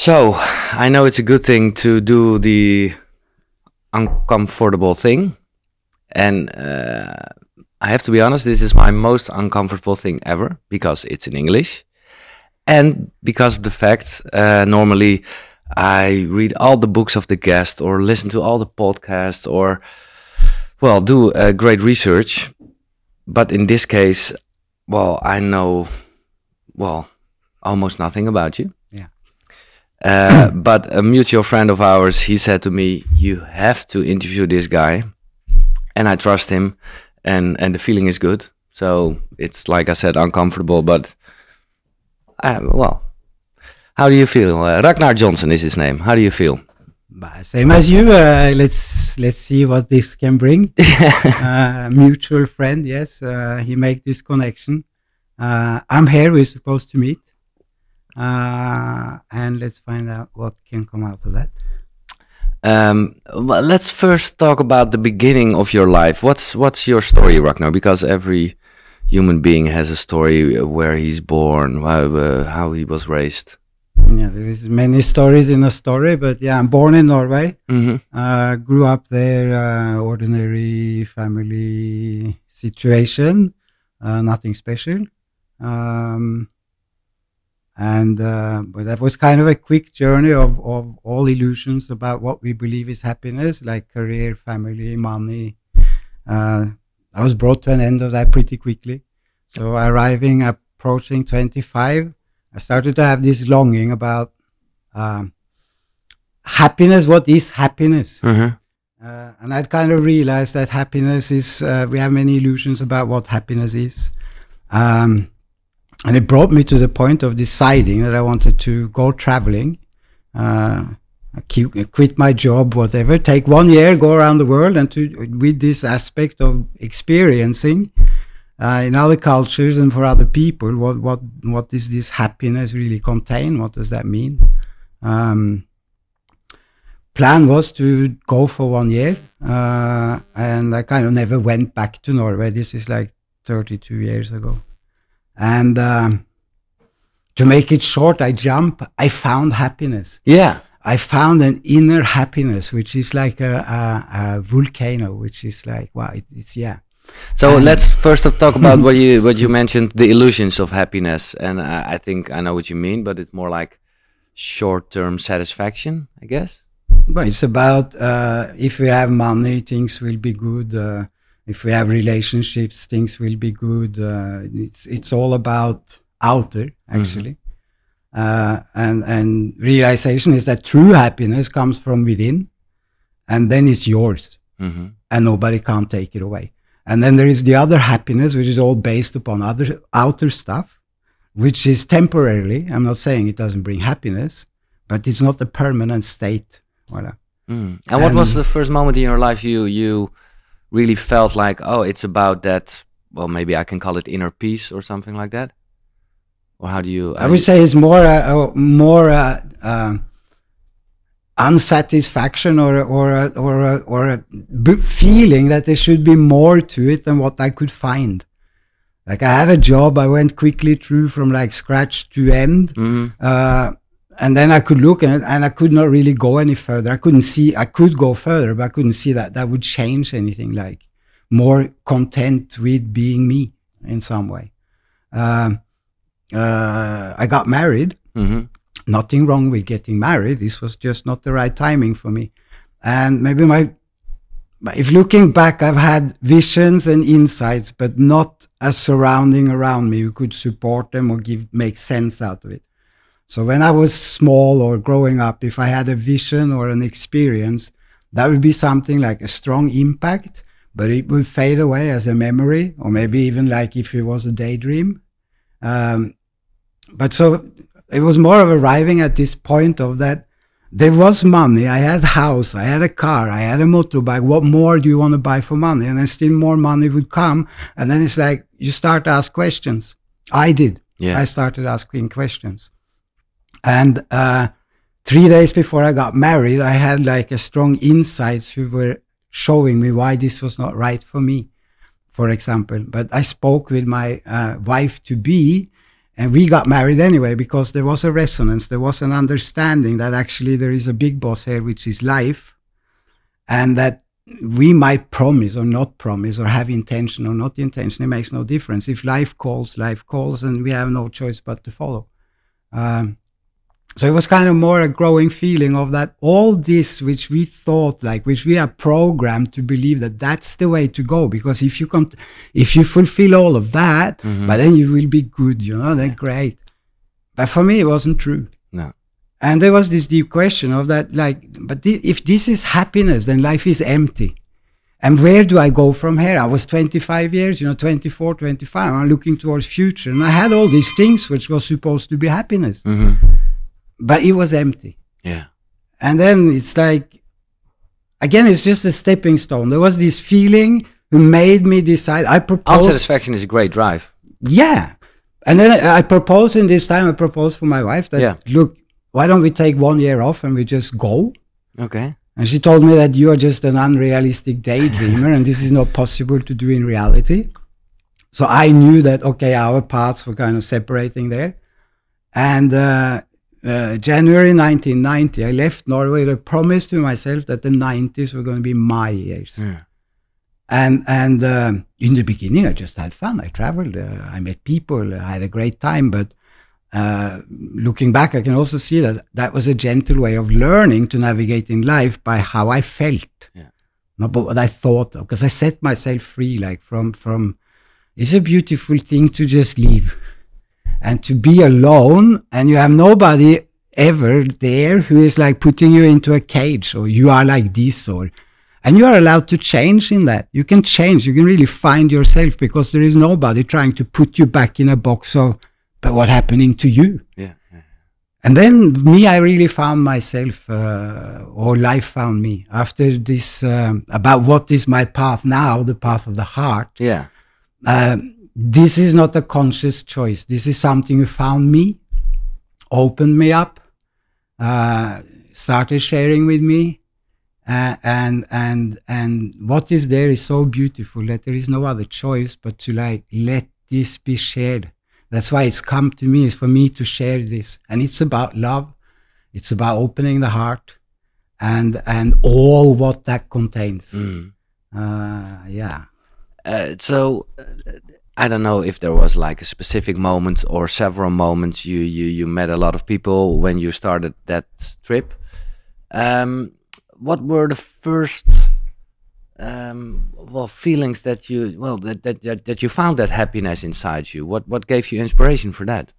So I know it's a good thing to do the uncomfortable thing, and uh, I have to be honest. This is my most uncomfortable thing ever because it's in English, and because of the fact uh, normally I read all the books of the guest or listen to all the podcasts or well do uh, great research, but in this case, well I know well almost nothing about you uh, but a mutual friend of ours, he said to me, "You have to interview this guy," and I trust him, and and the feeling is good. So it's like I said, uncomfortable, but uh, well, how do you feel? Uh, Ragnar Johnsen is his name. How do you feel? Same as you. Uh, let's let's see what this can bring. uh, mutual friend, yes. Uh, he make this connection. Uh, I'm here. We're supposed to meet. Uh, and let's find out what can come out of that. Um, well, let's first talk about the beginning of your life. What's what's your story, Ragnar? Because every human being has a story where he's born, how, uh, how he was raised. Yeah, there is many stories in a story, but yeah, I'm born in Norway. Mm -hmm. uh, grew up there, uh, ordinary family situation, uh, nothing special. Um, and uh, but that was kind of a quick journey of, of all illusions about what we believe is happiness like career family money. Uh, i was brought to an end of that pretty quickly. So arriving approaching 25 i started to have this longing about um, happiness what is happiness? Mm-hmm. uh, and i'd kind of realized that happiness is uh, we have many illusions about what happiness is. Um, and it brought me to the point of deciding that I wanted to go traveling, uh, keep, quit my job, whatever, take one year, go around the world, and to with this aspect of experiencing uh, in other cultures and for other people, what what what does this happiness really contain? What does that mean? Um, plan was to go for one year, uh, and I kind of never went back to Norway. This is like 32 years ago. And um, to make it short, I jump. I found happiness. Yeah. I found an inner happiness, which is like a, a, a volcano, which is like wow, it, it's yeah. So and let's first talk about what you what you mentioned, the illusions of happiness, and I, I think I know what you mean, but it's more like short-term satisfaction, I guess. But it's about uh, if we have money, things will be good. Uh, if we have relationships, things will be good. Uh, it's it's all about outer actually, mm-hmm. uh, and and realization is that true happiness comes from within, and then it's yours, mm-hmm. and nobody can't take it away. And then there is the other happiness, which is all based upon other outer stuff, which is temporarily. I'm not saying it doesn't bring happiness, but it's not a permanent state. Voilà. Mm. And, and what was the first moment in your life you you really felt like, oh, it's about that. Well, maybe I can call it inner peace or something like that. Or how do you? I would you say it's more uh, more uh, uh, unsatisfaction or or or or a feeling that there should be more to it than what I could find. Like I had a job, I went quickly through from like scratch to end. Mm-hmm and then I could look and, and I could not really go any further. I couldn't see, I could go further, but I couldn't see that that would change anything like more content with being me in some way. Um, uh, I got married. Mm-hmm. Nothing wrong with getting married. This was just not the right timing for me. And maybe my, if looking back, I've had visions and insights, but not a surrounding around me who could support them or give make sense out of it. So when I was small or growing up, if I had a vision or an experience, that would be something like a strong impact, but it would fade away as a memory, or maybe even like if it was a daydream. Um, but so it was more of arriving at this point of that there was money. I had a house, I had a car, I had a motorbike. What more do you want to buy for money? And then still more money would come. And then it's like you start to ask questions. I did. Yeah. I started asking questions. And uh, three days before I got married, I had like a strong insights who were showing me why this was not right for me, for example. But I spoke with my uh, wife to be, and we got married anyway because there was a resonance, there was an understanding that actually there is a big boss here, which is life, and that we might promise or not promise or have intention or not intention. It makes no difference. If life calls, life calls, and we have no choice but to follow. Um, so it was kind of more a growing feeling of that all this which we thought like which we are programmed to believe that that's the way to go. Because if you come if you fulfill all of that Mhm. but then you will be good you know then great. But for me it wasn't true. No. and there was this deep question of that like but thi- if this is happiness then life is empty. And where do i go from here? I was 25 years you know 24 25 i'm looking towards future. And i had all these things which was supposed to be happiness. Hmm but it was empty Yeah. and then it's like again it's just a stepping stone there was this feeling who made me decide i proposed Unsatisfaction is a great drive. yeah and then I, I proposed in this time i proposed for my wife that Yeah. look why don't we take one year off and we just go Okay. and she told me that you are just an unrealistic daydreamer and this is not possible to do in reality so i knew that okay our paths were kind of separating there and uh, uh, January 1990, I left Norway with a promise to myself that the 90s were going to be my years. Yeah. And and um, in the beginning, I just had fun. I traveled, uh, I met people, I had a great time. But uh, looking back, I can also see that that was a gentle way of learning to navigate in life by how I felt, Yeah. not but what I thought. Because I set myself free, like from from. It's a beautiful thing to just leave and to be alone and you have nobody ever there who is like putting you into a cage or you are like this or and you are allowed to change in that you can change you can really find yourself because there is nobody trying to put you back in a box of but what happening to you Yeah. yeah. and then me i really found myself uh, or life found me after this um, about what is my path now the path of the heart Yeah. um, this is not a conscious choice. This is something who found me, opened me up, uh, started sharing with me, uh, and and and what is there is so beautiful that there is no other choice but to like let this be shared. That's why it's come to me is for me to share this, and it's about love. It's about opening the heart, and and all what that contains. Mm. Uh, yeah. Uh, so uh, I don't know if there was like a specific moment or several moments you you you met a lot of people when you started that trip. Um, what were the first um, well feelings that you well that, that that that you found that happiness inside you? What what gave you inspiration for that?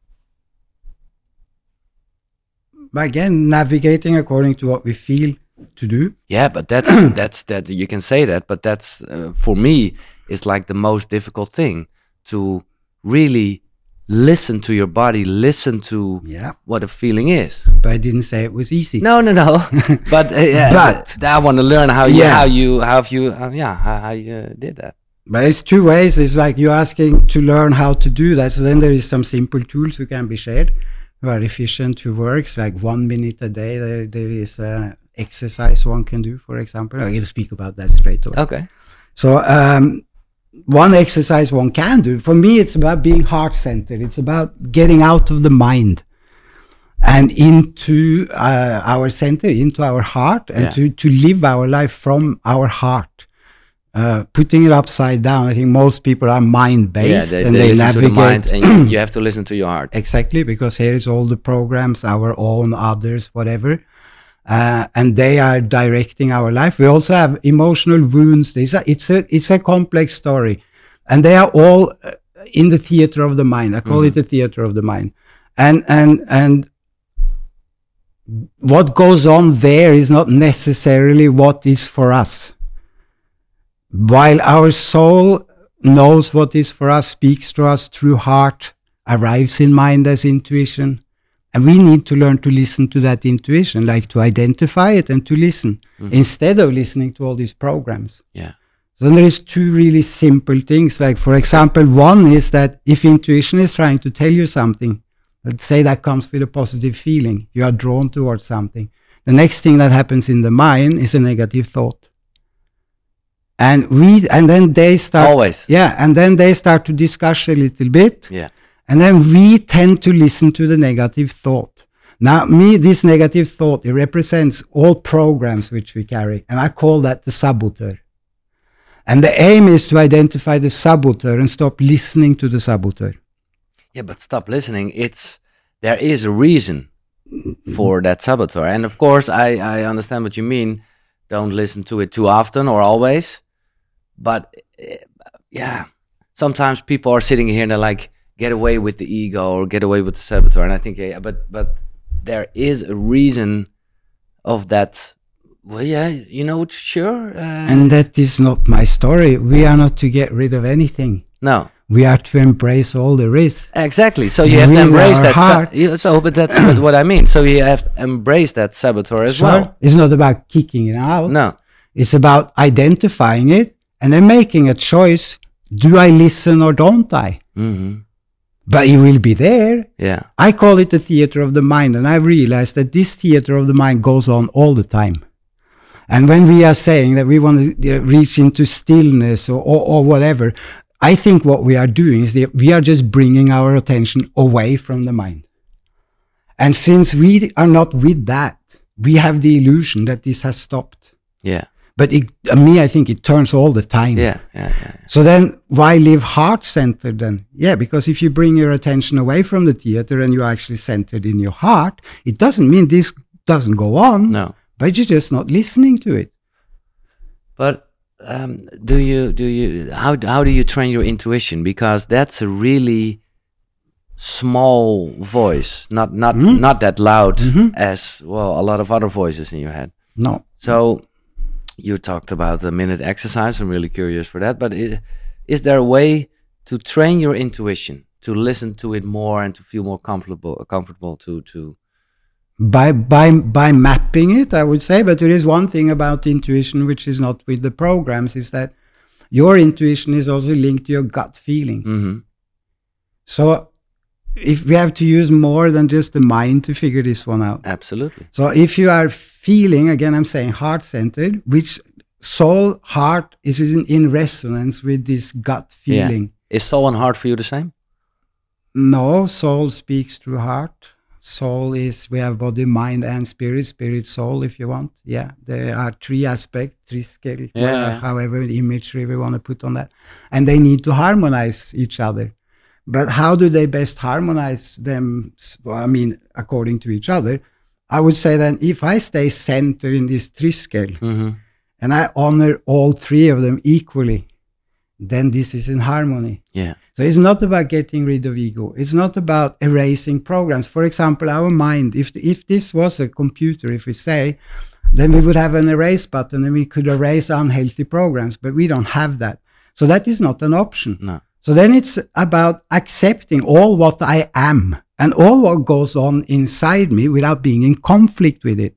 But again, navigating according to what we feel to do. Yeah, but that's that's that you can say that, but that's uh, for me is like the most difficult thing to really listen to your body, listen to Yeah. what a feeling is. But I didn't say it was easy. No, no, no. but uh, yeah, But- th- I want to learn how you Yeah. how you how you uh, yeah how, how you uh, did that. But it's two ways. It's like you're asking to learn how to do that. So then there is some simple tools who can be shared, who are efficient, who works like one minute a day. There, there is uh, exercise one can do, for example. I can speak about that straight away. Okay. So um, one exercise one can do. For me, it's about being heart centered. It's about getting out of the mind and into uh, our center, into our heart, and Yeah. to, to live our life from our heart. Uh, putting it upside down, I think most people are mind Yeah, based they, and they they, navigate the mind, and you have to listen to your heart. exactly because here is all the programs, our own, others, whatever. Uh, and they are directing our life. We also have emotional wounds. It's a, it's a, it's a complex story. And they are all uh, in the theater of the mind. I call it the theater of the mind. And, and, and what goes on there is not necessarily what is for us. While our soul knows what is for us, speaks to us through heart, arrives in mind as intuition. And we need to learn to listen to that intuition, like to identify it and to listen mm-hmm. instead of listening to all these programs. Yeah. So then there is two really simple things. Like, for example, one is that if intuition is trying to tell you something, let's say that comes with a positive feeling, you are drawn towards something. The next thing that happens in the mind is a negative thought. And we, and then they start, Always. yeah, and then they start to discuss a little bit. Yeah. And then we tend to listen to the negative thought. Now, me, this negative thought, it represents all programs which we carry. And I call that the saboteur. And the aim is to identify the saboteur and stop listening to the saboteur. Yeah, but stop listening. It's there is a reason for that saboteur, and of course, I I understand what you mean. Don't listen to it too often or always, but uh, yeah, sometimes people are sitting here and they're like, get away with the ego or get away with the saboteur, and I think yeah, but but there is a reason of that. Well, yeah, you know, sure. Uh, And that is not my story. We are not to get rid of anything. no, We are to embrace all there is. Exactly. So you have to embrace that. sa- so, but that's what, what I mean. So you have to embrace that saboteur as well. It's not about kicking it out. No. It's about identifying it and then making a choice. Do I listen or don't I? hmm But it will be there. Yeah. I call it the theater of the mind, and I realized that this theater of the mind goes on all the time. And when we are saying that we want to uh, reach into stillness or, or, or whatever, I think what we are doing is that we are just bringing our attention away from the mind. And since we are not with that, we have the illusion that this has stopped. Yeah. But it, uh, me, I think it turns all the time. Yeah. Yeah. Yeah. So then, why live heart centered then? Yeah, because if you bring your attention away from the theater and you're actually centered in your heart, it doesn't mean this doesn't go on, No. but you're just not listening to it. But um, do you do you how how do you train your intuition? Because that's a really small voice, not not Mhm. not that loud Mhm. as well a lot of other voices in your head. No. So you talked about the minute exercise. I'm really curious for that. But i- is there a way to train your intuition to listen to it more and to feel more comfortable comfortable to to By, by, by mapping it, I would say, but there is one thing about intuition which is not with the programs is that your intuition is also linked to your gut feeling. hmm So if we have to use more than just the mind to figure this one out. absolutely So if you are feeling, again, I'm saying heart centered, which soul, heart is in, in resonance with this gut Yeah. feeling. is soul and heart for you the same? No, soul speaks through heart. Soul is, we have body, mind, and spirit, spirit, soul, if you want. Yeah, there are three aspects, three scale, Yeah. however imagery we want to put on that. And they need to harmonize each other. But how do they best harmonize them? I mean, according to each other, I would say that if I stay centered in this three scale hmm and I honor all three of them equally, then this is in harmony. Yeah. So it's not about getting rid of ego. It's not about erasing programs. For example, our mind, if, if this was a computer, if we say, then we would have an erase button and we could erase unhealthy programs, but we don't have that. So that is not an option. No. So then it's about accepting all what I am and all what goes on inside me without being in conflict with it.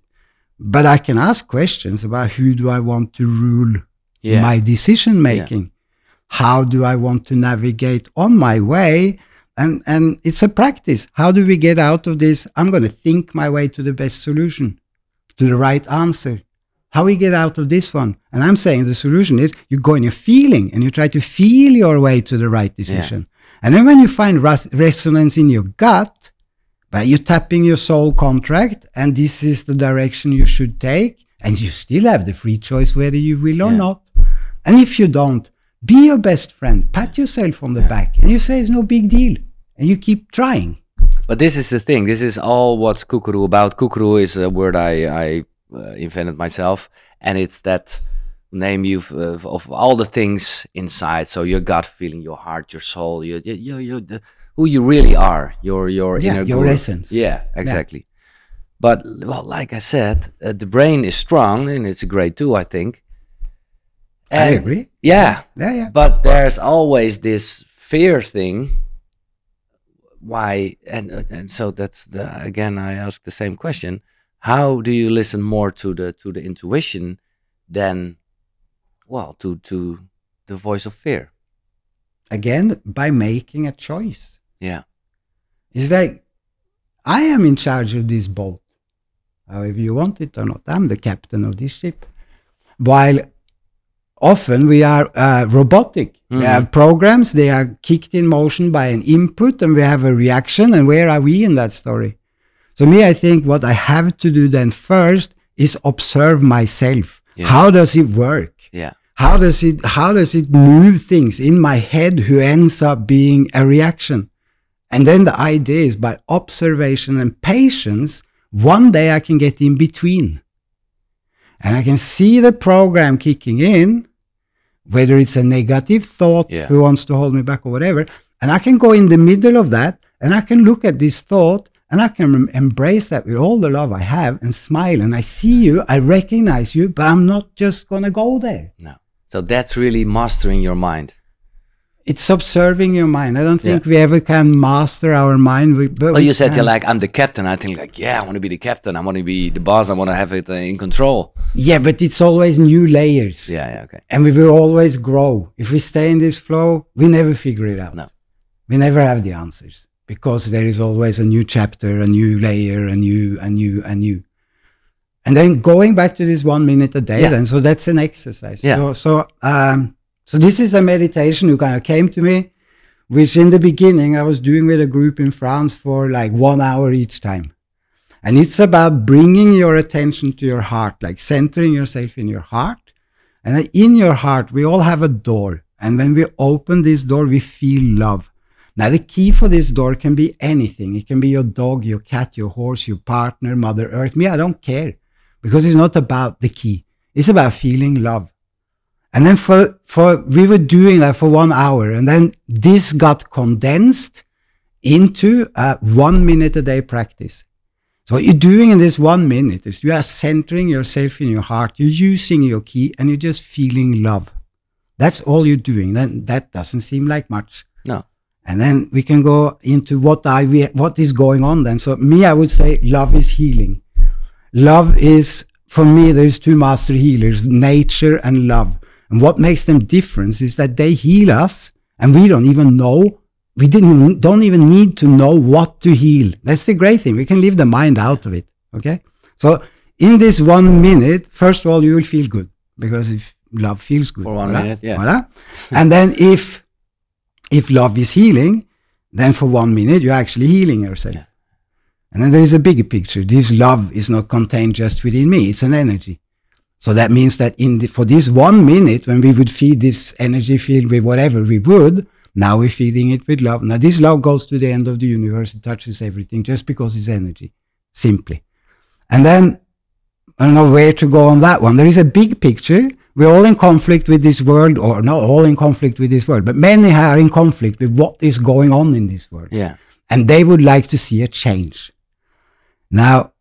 But I can ask questions about who do I want to rule Yeah. my decision making? How do I want to navigate on my way? And, and it's a practice. How do we get out of this? I'm going to think my way to the best solution, to the right answer. How we get out of this one? And I'm saying the solution is you go in your feeling and you try to feel your way to the right decision. And then when you find res- resonance in your gut, by you tapping your soul contract, and this is the direction you should take, and you still have the free choice whether you will or Yeah. not. And if you don't, be your best friend, pat yourself on the back, and you say it's no big deal, and you keep trying. But this is the thing. This is all what's kukuru about. Kukuru is a word I, I invented myself, and it's that name you've uh, of all the things inside. So your gut feeling, your heart, your soul, your, your, your, the, who you really are, your your Yeah, inner your guru. essence. Yeah, exactly. But well, like I said, uh, the brain is strong, and it's a great tool, I think. I agree. Yeah, Yeah, yeah. but there's always this fear thing why and uh, and so that's the, again i ask the same question how do you listen more to the to the intuition than well to to the voice of fear Again, by making a choice. yeah It's like I am in charge of this boat. However you want it or not, I'm the captain of this ship. While often we are uh, robotic. We have programs, they are kicked in motion by an input, and we have a reaction. And where are we in that story? So, me, I think what I have to do then first is observe myself. Yeah. How does it work? Yeah. How does it how does it move things in my head who ends up being a reaction? And then the idea is by observation and patience, one day I can get in between. And I can see the program kicking in, whether it's a negative thought Yeah. who wants to hold me back or whatever. And I can go in the middle of that and I can look at this thought and I can em- embrace that with all the love I have and smile. And I see you, I recognize you, but I'm not just going to go there. No. So that's really mastering your mind. It's observing your mind. I don't think Yeah. we ever can master our mind. We, but Well, we you said can. you're like, I'm the captain. I think like, yeah, I want to be the captain. I want to be the boss. I want to have it uh, in control. yeah, but it's always new layers. Yeah, yeah, okay. And we will always grow. If we stay in this flow, we never figure it out. No. We never have the answers because there is always a new chapter, a new layer, a new, a new, a new. And then going back to this one minute a day, Yeah. then so that's an exercise. Yeah. So so um so this is a meditation who kind of came to me, which in the beginning I was doing with a group in France for like one hour each time. And it's about bringing your attention to your heart, like centering yourself in your heart. And in your heart, we all have a door. And when we open this door, we feel love. Now, the key for this door can be anything. It can be your dog, your cat, your horse, your partner, Mother Earth. Me, I don't care because it's not about the key. It's about feeling love. And then for, for, we were doing that for one hour and then this got condensed into a one minute a day practice. So what you're doing in this one minute is you are centering yourself in your heart. You're using your key and you're just feeling love. That's all you're doing. Then that doesn't seem like much. And then we can go into what I what is going on then. So me, I would say love is healing. Love is for me. There's two master healers: nature and love. And what makes them different is that they heal us, and we don't even know. We didn't don't even need to know what to heal. That's the great thing. We can leave the mind out of it. Okay. So in this one minute, first of all, you will feel good because if love feels good For one Voilà. minute, yeah. Voilà. and then if if love is healing, then for one minute you're actually healing yourself. Yeah. And then there is a bigger picture. This love is not contained just within me; it's an energy. So that means that in the, for this one minute, when we would feed this energy field with whatever we would, now we're feeding it with love. Now this love goes to the end of the universe; it touches everything just because it's energy, simply. And then I don't know where to go on that one. There is a big picture. We're all in conflict with this world, or not all in conflict with this world, but many are in conflict with what is going on in this world. Yeah. And they would like to see a change. Now,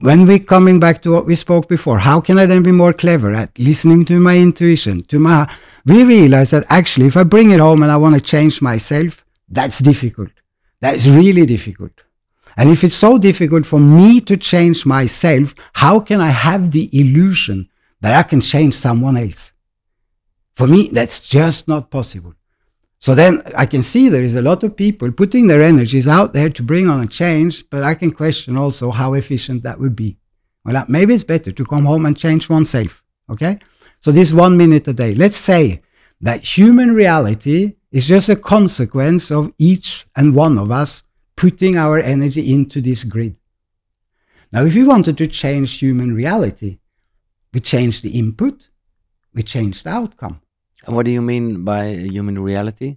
when we're coming back to what we spoke before, how can I then be more clever at listening to my intuition, to my, we realize that actually if I bring it home and I want to change myself, that's difficult. That's really difficult. And if it's so difficult for me to change myself, how can I have the illusion that I can change someone else? For me, that's just not possible. So then I can see there is a lot of people putting their energies out there to bring on a change, but I can question also how efficient that would be. Well, uh, maybe it's better to come home and change oneself. Okay. So this one minute a day, let's say that human reality is just a consequence of each and one of us putting our energy into this grid. Now, if we wanted to change human reality, we change the input, we change the outcome. And what do you mean by human reality?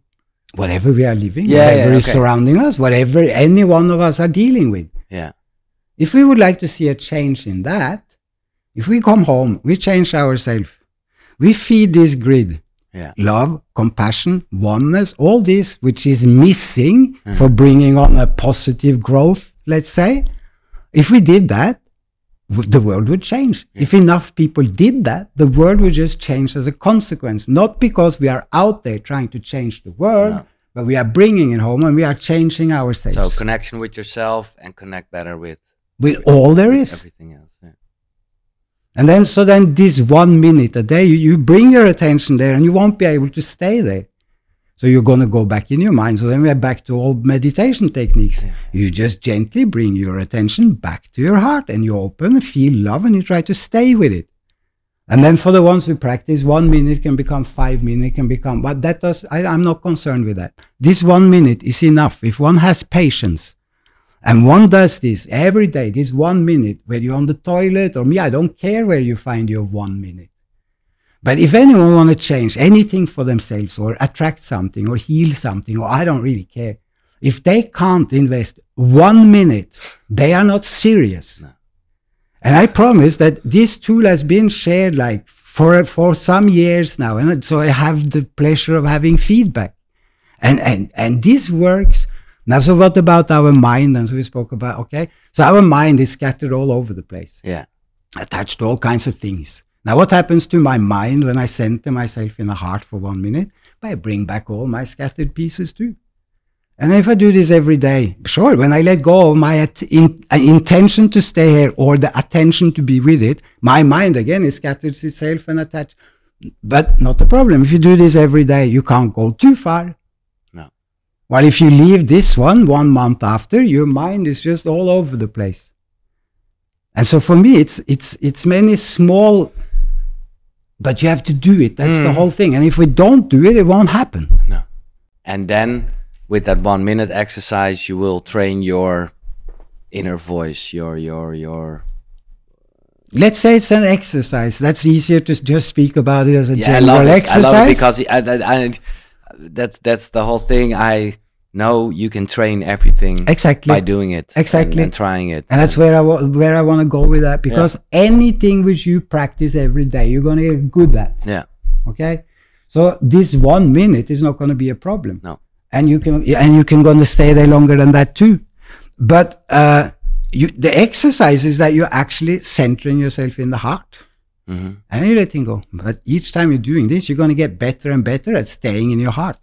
whatever we are living, Yeah, whatever yeah, is surrounding us, whatever any one of us are dealing with. Yeah. If we would like to see a change in that, if we come home, we change ourselves, we feed this grid Yeah. love, compassion, oneness, all this which is missing Mm. for bringing on a positive growth, let's say. If we did that, the world would change. If enough people did that, the world would just change as a consequence. Not because we are out there trying to change the world, No. but we are bringing it home and we are changing ourselves So connection with yourself and connect better with with all there is. everything else. Yeah. And then, so then this one minute a day, you, you bring your attention there and you won't be able to stay there. So you're going to go back in your mind. So then we're back to old meditation techniques. You just gently bring your attention back to your heart and you open, feel love, and you try to stay with it. And then for the ones who practice, one minute can become five minutes, can become, but that does, I, I'm not concerned with that. This one minute is enough. If one has patience and one does this every day, this one minute, whether you're on the toilet or me, I don't care where you find your one minute. But if anyone want to change anything for themselves or attract something or heal something, or I don't really care, if they can't invest one minute, they are not serious. No. And I promise that this tool has been shared like for for some years now, and so I have the pleasure of having feedback, and and and this works. Now, so what about our mind? And so we spoke about okay, so our mind is scattered all over the place, Yeah. attached to all kinds of things. Now, what happens to my mind when I center myself in the heart for one minute? I bring back all my scattered pieces too. And if I do this every day, sure, when I let go of my at- in, uh, intention to stay here or the attention to be with it, my mind again is scattered itself and attached. But not a problem. If you do this every day, you can't go too far. No. Well, if you leave this one one month after, your mind is just all over the place. And so for me, it's it's it's many small, but you have to do it. That's the Mm. whole thing. And if we don't do it, it won't happen. No. And then with that one minute exercise, you will train your inner voice, your your your. Let's say it's an exercise. That's easier to just speak about it as a Yeah, I general love it. exercise. I love it because I, I, I, that's that's the whole thing. I know you can train everything exactly. by doing it, Exactly. and, trying it. And that's where I wa- where I want to go with that because anything which you practice every day, you're gonna get good at. yeah, Okay, so this one minute is not gonna be a problem. No. and you can and you can gonna stay there longer than that too. But uh, you the exercise is that you're actually centering yourself in the heart. hmm and you're letting go. But each time you're doing this, you're going to get better and better at staying in your heart.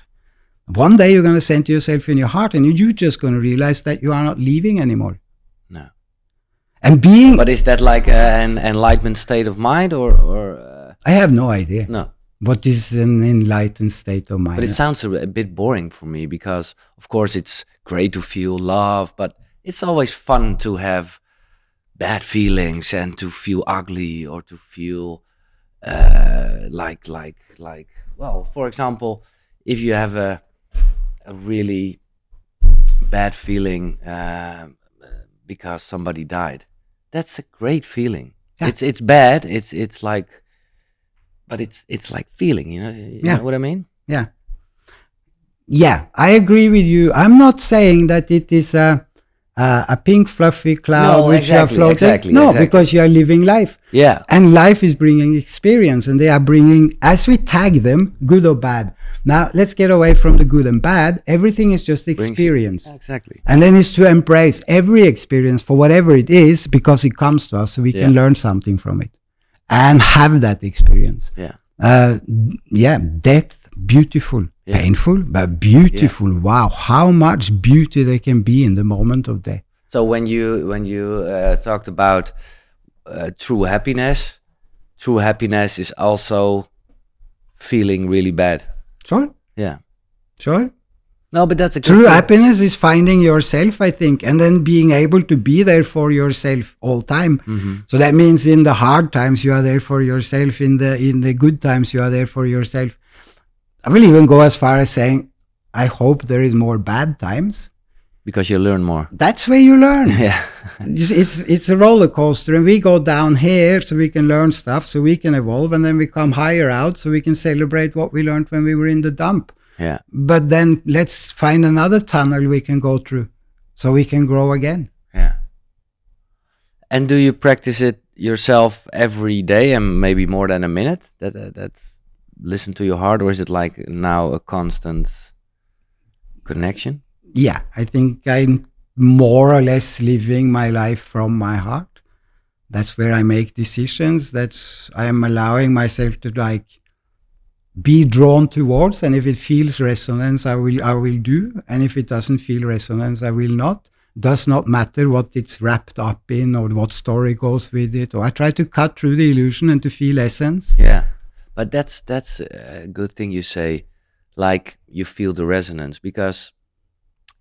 One day you're going to center yourself in your heart, and you're just going to realize that you are not leaving anymore. no. And being, But is that like an enlightenment state of mind, or or uh, I have no idea no? what is an enlightened state of mind. But it sounds a, a bit boring for me because, of course, it's great to feel love, but it's always fun to have bad feelings and to feel ugly or to feel uh, like, like, like. Well, for example, if you have a a really bad feeling uh, because somebody died, that's a great feeling. Yeah. It's it's bad. It's it's like, but it's it's like feeling. You know, you Yeah. know what I mean? yeah. Yeah, I agree with you. I'm not saying that it is a, a, a pink fluffy cloud No, which exactly, you are floating. exactly, no, exactly. because you are living life. Yeah. And life is bringing experience, and they are bringing, as we tag them, good or bad. Now, let's get away from the good and bad. Everything is just Brings- experience. Exactly. And then it's to embrace every experience for whatever it is because it comes to us so we can learn something from it and have that experience. Yeah. Uh, yeah, death, beautiful, Yeah. painful, but beautiful. Wow, how much beauty there can be in the moment of death. So when you when you uh, talked about uh, true happiness, true happiness is also feeling really bad. Sure, Yeah. sure. No, but that's a True happiness is finding yourself, I think, and then being able to be there for yourself all time. Mhm. So that means in the hard times you are there for yourself. In the in the good times you are there for yourself. I will even go as far as saying, I hope there is more bad times. because you learn more. That's where you learn. Yeah. it's, it's it's a roller coaster, and we go down here so we can learn stuff, so we can evolve, and then we come higher out so we can celebrate what we learned when we were in the dump. yeah. But then let's find another tunnel we can go through, so we can grow again. Yeah. And do you practice it yourself every day and maybe more than a minute? That that, that listen to your heart, or is it like now a constant connection? yeah, I think I'm more or less living my life from my heart. That's where I make decisions. That's I am allowing myself to like be drawn towards, and if it feels resonance, I will I will do, and if it doesn't feel resonance, I will not. Does not matter what it's wrapped up in or what story goes with it. Or I try to cut through the illusion and to feel essence. Yeah, but that's that's a good thing you say. Like you feel the resonance because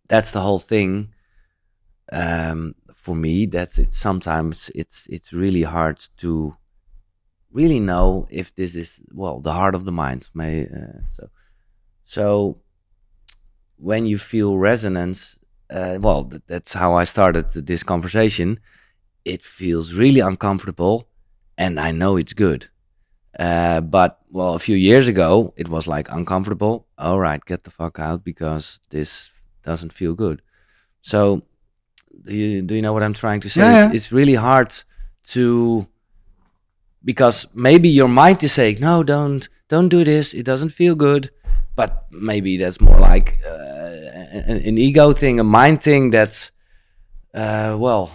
that's the whole thing. Um, for me, that's it. Sometimes it's it's really hard to really know if this is well the heart of the mind. May uh, so so when you feel resonance, uh, well, th- that's how I started this conversation. It feels really uncomfortable, and I know it's good. Uh, but well, a few years ago, it was like uncomfortable. All right, get the fuck out because this doesn't feel good. So, do you do you know what I'm trying to say? Yeah, It's, it's really hard to because maybe your mind is saying no, don't don't do this. It doesn't feel good. But maybe that's more like uh, an, an ego thing, a mind thing. That's uh, well,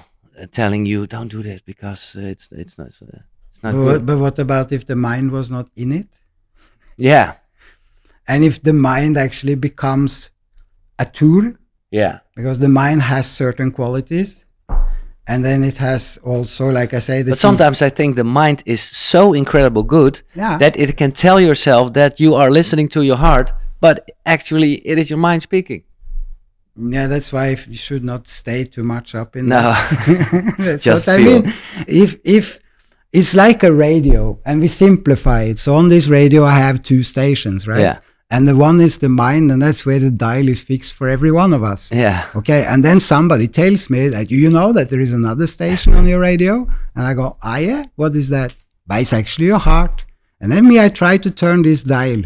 telling you don't do this because it's it's not uh, it's not But, what- but what about if the mind was not in it? Yeah, And if the mind actually becomes a tool, yeah, because the mind has certain qualities, and then it has also, like I say, the but sometimes I think the mind is so incredible good Yeah. that it can tell yourself that you are listening to your heart, but actually it is your mind speaking. Yeah, that's why you should not stay too much up in No. that. that's Just what I feel. mean. If if it's like a radio, and we simplify it. So on this radio, I have two stations, right? Yeah. And the one is the mind, and that's where the dial is fixed for every one of us. Yeah, Okay, and then somebody tells me that you know that there is another station on your radio, and I go, ah yeah, what is that? But it's actually your heart. And then me, I try to turn this dial,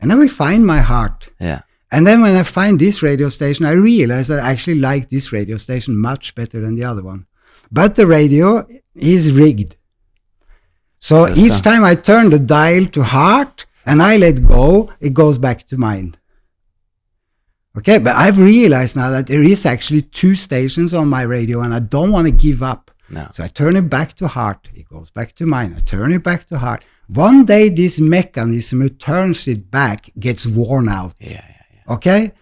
and I will find my heart. yeah, And then when I find this radio station, I realize that I actually like this radio station much better than the other one. But the radio is rigged. So each time I turn the dial to heart and I let go, it goes back to mind. Okay, but I've realized now that there is actually two stations on my radio and I don't want to give up. no, So I turn it back to heart. It goes back to mind. I turn it back to heart. One day, this mechanism who turns it back gets worn out. yeah, yeah, yeah. Okay.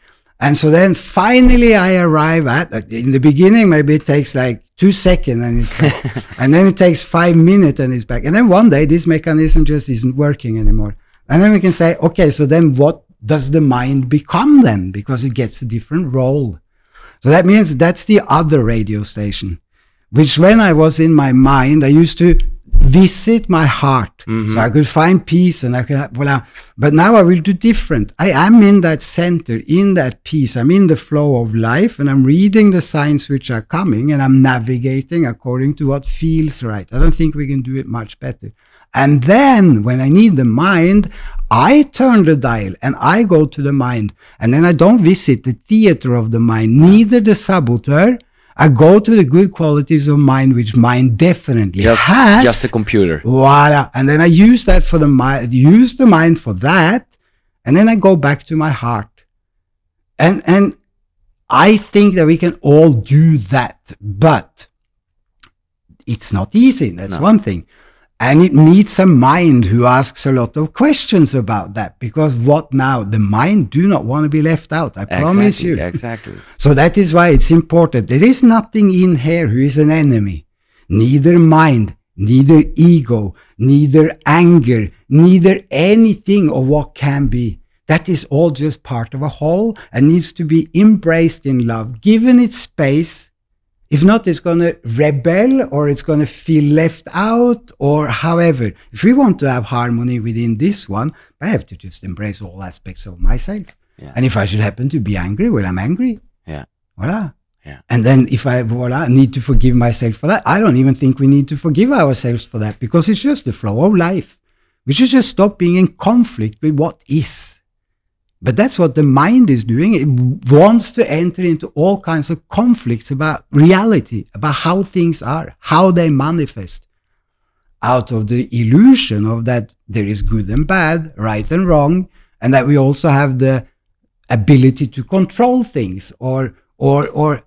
And so then finally I arrive at, in the beginning, maybe it takes like two seconds and it's back. and then it takes five minutes and it's back. And then one day this mechanism just isn't working anymore. And then we can say, okay, so then what does the mind become then? Because it gets a different role. So that means that's the other radio station, which when I was in my mind, I used to visit my heart. So I mm-hmm. could find peace and I could, well, but now I will do different. I am in that center, in that peace. I'm in the flow of life and I'm reading the signs which are coming and I'm navigating according to what feels right. I don't think we can do it much better. And then when I need the mind, I turn the dial and I go to the mind. And then I don't visit the theater of the mind, neither the saboteur. I go to the good qualities of mind, which mind definitely Just, has. just a computer. Voila. And then I use that for the mind, use the mind for that. And then I go back to my heart. And, and I think that we can all do that, but it's not easy. That's No. one thing. And it needs a mind who asks a lot of questions about that because what now? The mind do not want to be left out. I promise Exactly, you. Exactly. So that is why it's important. There is nothing in here who is an enemy. Neither mind, neither ego, neither anger, neither anything of what can be. That is all just part of a whole and needs to be embraced in love, given its space. If not, it's going to rebel or it's going to feel left out or however. If we want to have harmony within this one, I have to just embrace all aspects of myself. Yeah. And if I should happen to be angry, well, I'm angry. Yeah. Voila. Yeah. And then if I voila need to forgive myself for that, I don't even think we need to forgive ourselves for that because it's just the flow of life. We should just stop being in conflict with what is. But that's what the mind is doing. It wants to enter into all kinds of conflicts about reality, about how things are, how they manifest. Out of the illusion of that there is good and bad, right and wrong, and that we also have the ability to control things or or or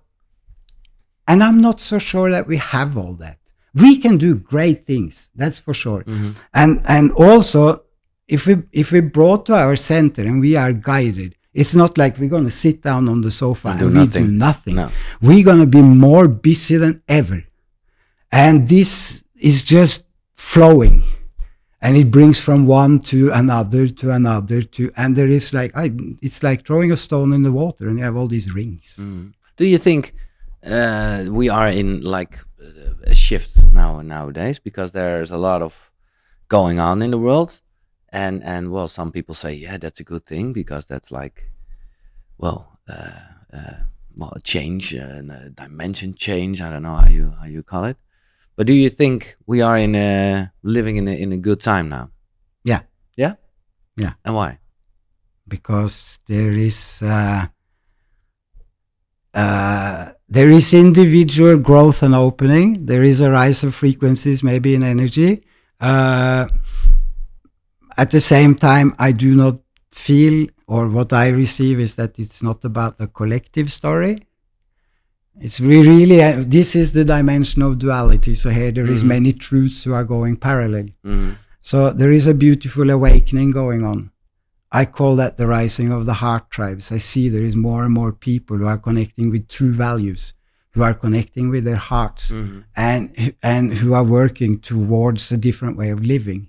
and i'm not so sure that we have all that we can do great things that's for sure mm-hmm. and and also if we if we brought to our center and we are guided it's not like we're going to sit down on the sofa And and, we nothing. do nothing No. we're going to be more busy than ever and this is just flowing and it brings from one to another to another to and there is like I, it's like throwing a stone in the water and you have all these rings Mm. Do you think uh, we are in like uh, a shift now nowadays because there's a lot of going on in the world, and and well, some people say, yeah, that's a good thing because that's like, well, uh, uh, well, a change, uh, a dimension change. I don't know how you how you call it, but do you think we are in a living in a in a good time now? Yeah. Yeah. Yeah. And why? because there is uh, uh, there is individual growth and opening. There is a rise of frequencies, maybe in energy. Uh, at the same time, I do not feel, or what I receive is that it's not about the collective story. It's re- really uh, this is the dimension of duality. So here there is Mhm. many truths who are going parallel. Mhm. So there is a beautiful awakening going on. I call that the rising of the heart tribes. I see there is more and more people who are connecting with true values, who are connecting with their hearts, Mhm. and and who are working towards a different way of living.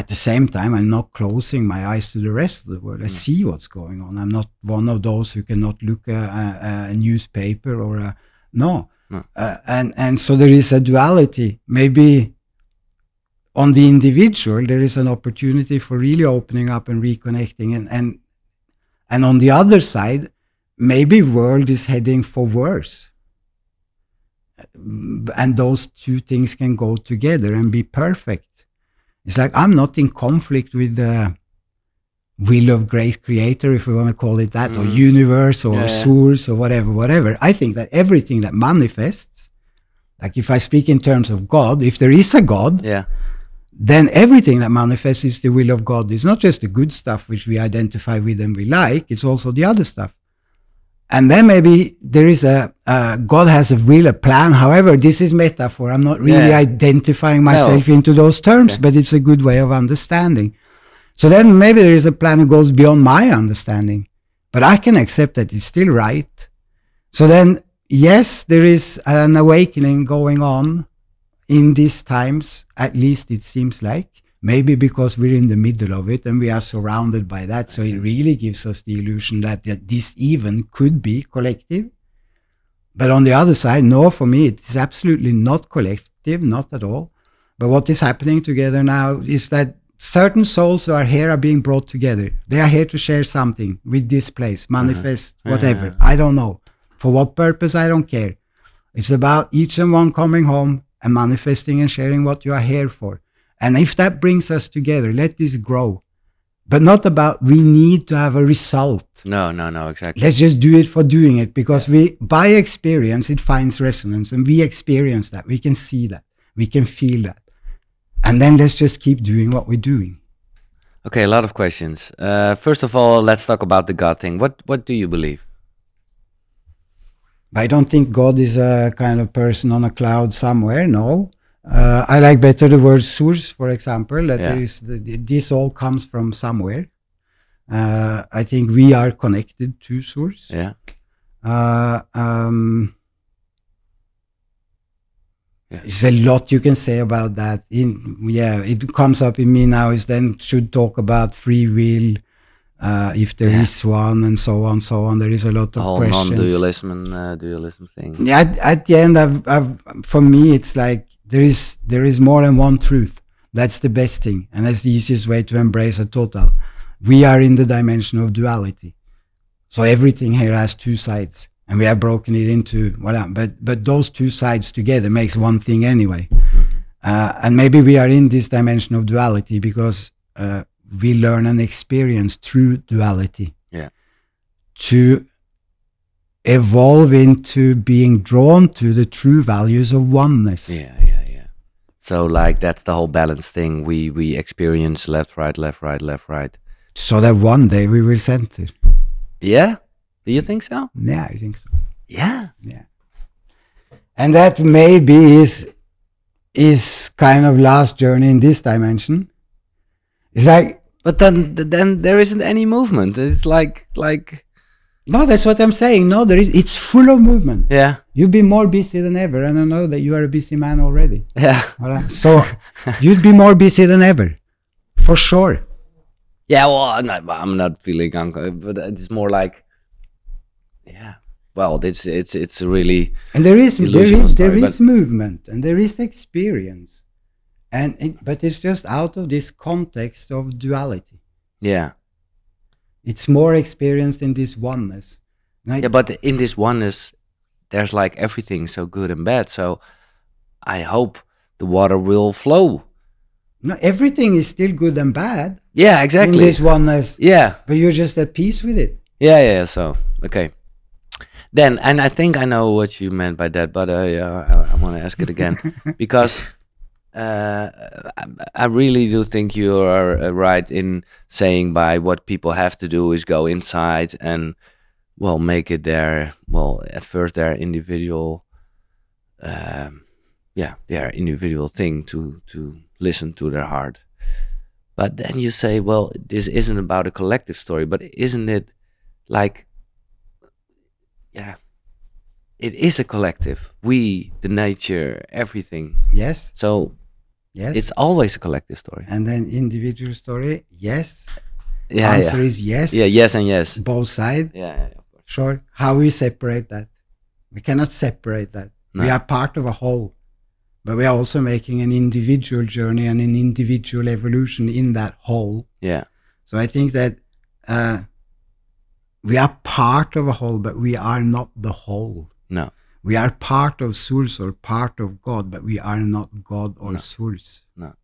At the same time, I'm not closing my eyes to the rest of the world. I see what's going on. I'm not one of those who cannot look at a, a newspaper or a no. No. Uh, and and so there is a duality. Maybe on the individual, there is an opportunity for really opening up and reconnecting. And and and on the other side, maybe world is heading for worse. And those two things can go together and be perfect. It's like I'm not in conflict with the will of great creator, if we want to call it that, or Mhm. universe or Yeah, yeah. source or whatever, whatever. I think that everything that manifests, like if I speak in terms of God, if there is a God, Yeah. then everything that manifests is the will of God. It's not just the good stuff which we identify with and we like, it's also the other stuff. And then maybe there is a, uh, God has a will, a plan. However, this is metaphor. I'm not really Yeah. identifying myself into those terms, Okay. but it's a good way of understanding. So then maybe there is a plan that goes beyond my understanding, but I can accept that it's still right. So then, yes, there is an awakening going on in these times, at least it seems like. Maybe because we're in the middle of it and we are surrounded by that. So it really gives us the illusion that, that this even could be collective. But on the other side, no, for me, it is absolutely not collective, not at all. But what is happening together now is that certain souls who are here are being brought together. They are here to share something with this place, manifest, whatever. I don't know. For what purpose, I don't care. It's about each and one coming home and manifesting and sharing what you are here for. And if that brings us together, let this grow. But not about we need to have a result. No, no, no, exactly. Let's just do it for doing it because we, by experience, it finds resonance and we experience that. We can see that. We can feel that. And then let's just keep doing what we're doing. Okay, a lot of questions. Uh, first of all, let's talk about the God thing. What what do you believe? I don't think God is a kind of person on a cloud somewhere. No. Uh, I like better the word source, for example, that Yeah. is the, this all comes from somewhere. Uh, I think we are connected to source. Yeah. Uh, um, Yeah. There's a lot you can say about that. In yeah, it comes up in me now. Is then should talk about free will, uh, if there is Yeah. one, and so on, so on. There is a lot of whole questions. non-dualism and uh, dualism thing. Yeah, at, at the end, I've, I've, for me, it's like there is there is more than one truth. That's the best thing, and that's the easiest way to embrace a total. We are in the dimension of duality, so everything here has two sides, and we have broken it into well, but but those two sides together makes one thing anyway. Uh, and maybe we are in this dimension of duality because uh, we learn and experience true duality. Yeah. To evolve into being drawn to the true values of oneness. Yeah, yeah. So like that's the whole balance thing. We we experience left, right, left, right, left, right. So that one day we will center. Yeah. Do you think so? Yeah, I think so. Yeah. Yeah. And that maybe is is kind of last journey in this dimension. It's like But then then there isn't any movement. It's like like no, that's what I'm saying. No, there is it's full of movement. yeah You've been more busy than ever, and I know that you are a busy man already. yeah? So you'd be more busy than ever, for sure. yeah. Well, I'm not, I'm not feeling uncomfortable, but it's more like yeah. Well, it's it's it's really And there is there there story, is movement and there is experience. and it, but it's just out of this context of duality. Yeah. It's more experienced in this oneness. Yeah, but in this oneness, there's like everything so good and bad. So I hope the water will flow. no, everything is still good and bad Yeah, exactly. in this oneness, Yeah, but you're just at peace with it. yeah, yeah. So okay. Then, and I think I know what you meant by that, but I, uh, I, I want to ask it again because uh, I, really do think you are uh, right in saying by what people have to do is go inside and well make it their well at first their individual um, yeah their individual thing to to listen to their heart. But then you say well this isn't about a collective story but isn't it like yeah it is a collective. We the nature everything. Yes, so yes. it's always a collective story and then individual story, yes. yeah Answer yeah. is yes. yeah yes and yes Both sides. yeah, yeah, yeah, of course. Sure. How we separate that? We cannot separate that. We are part of a whole, but we are also making an individual journey and an individual evolution in that whole. yeah So I think that uh, we are part of a whole, but we are not the whole. no We are part of Source or part of God, but we are not God or No. Source. No.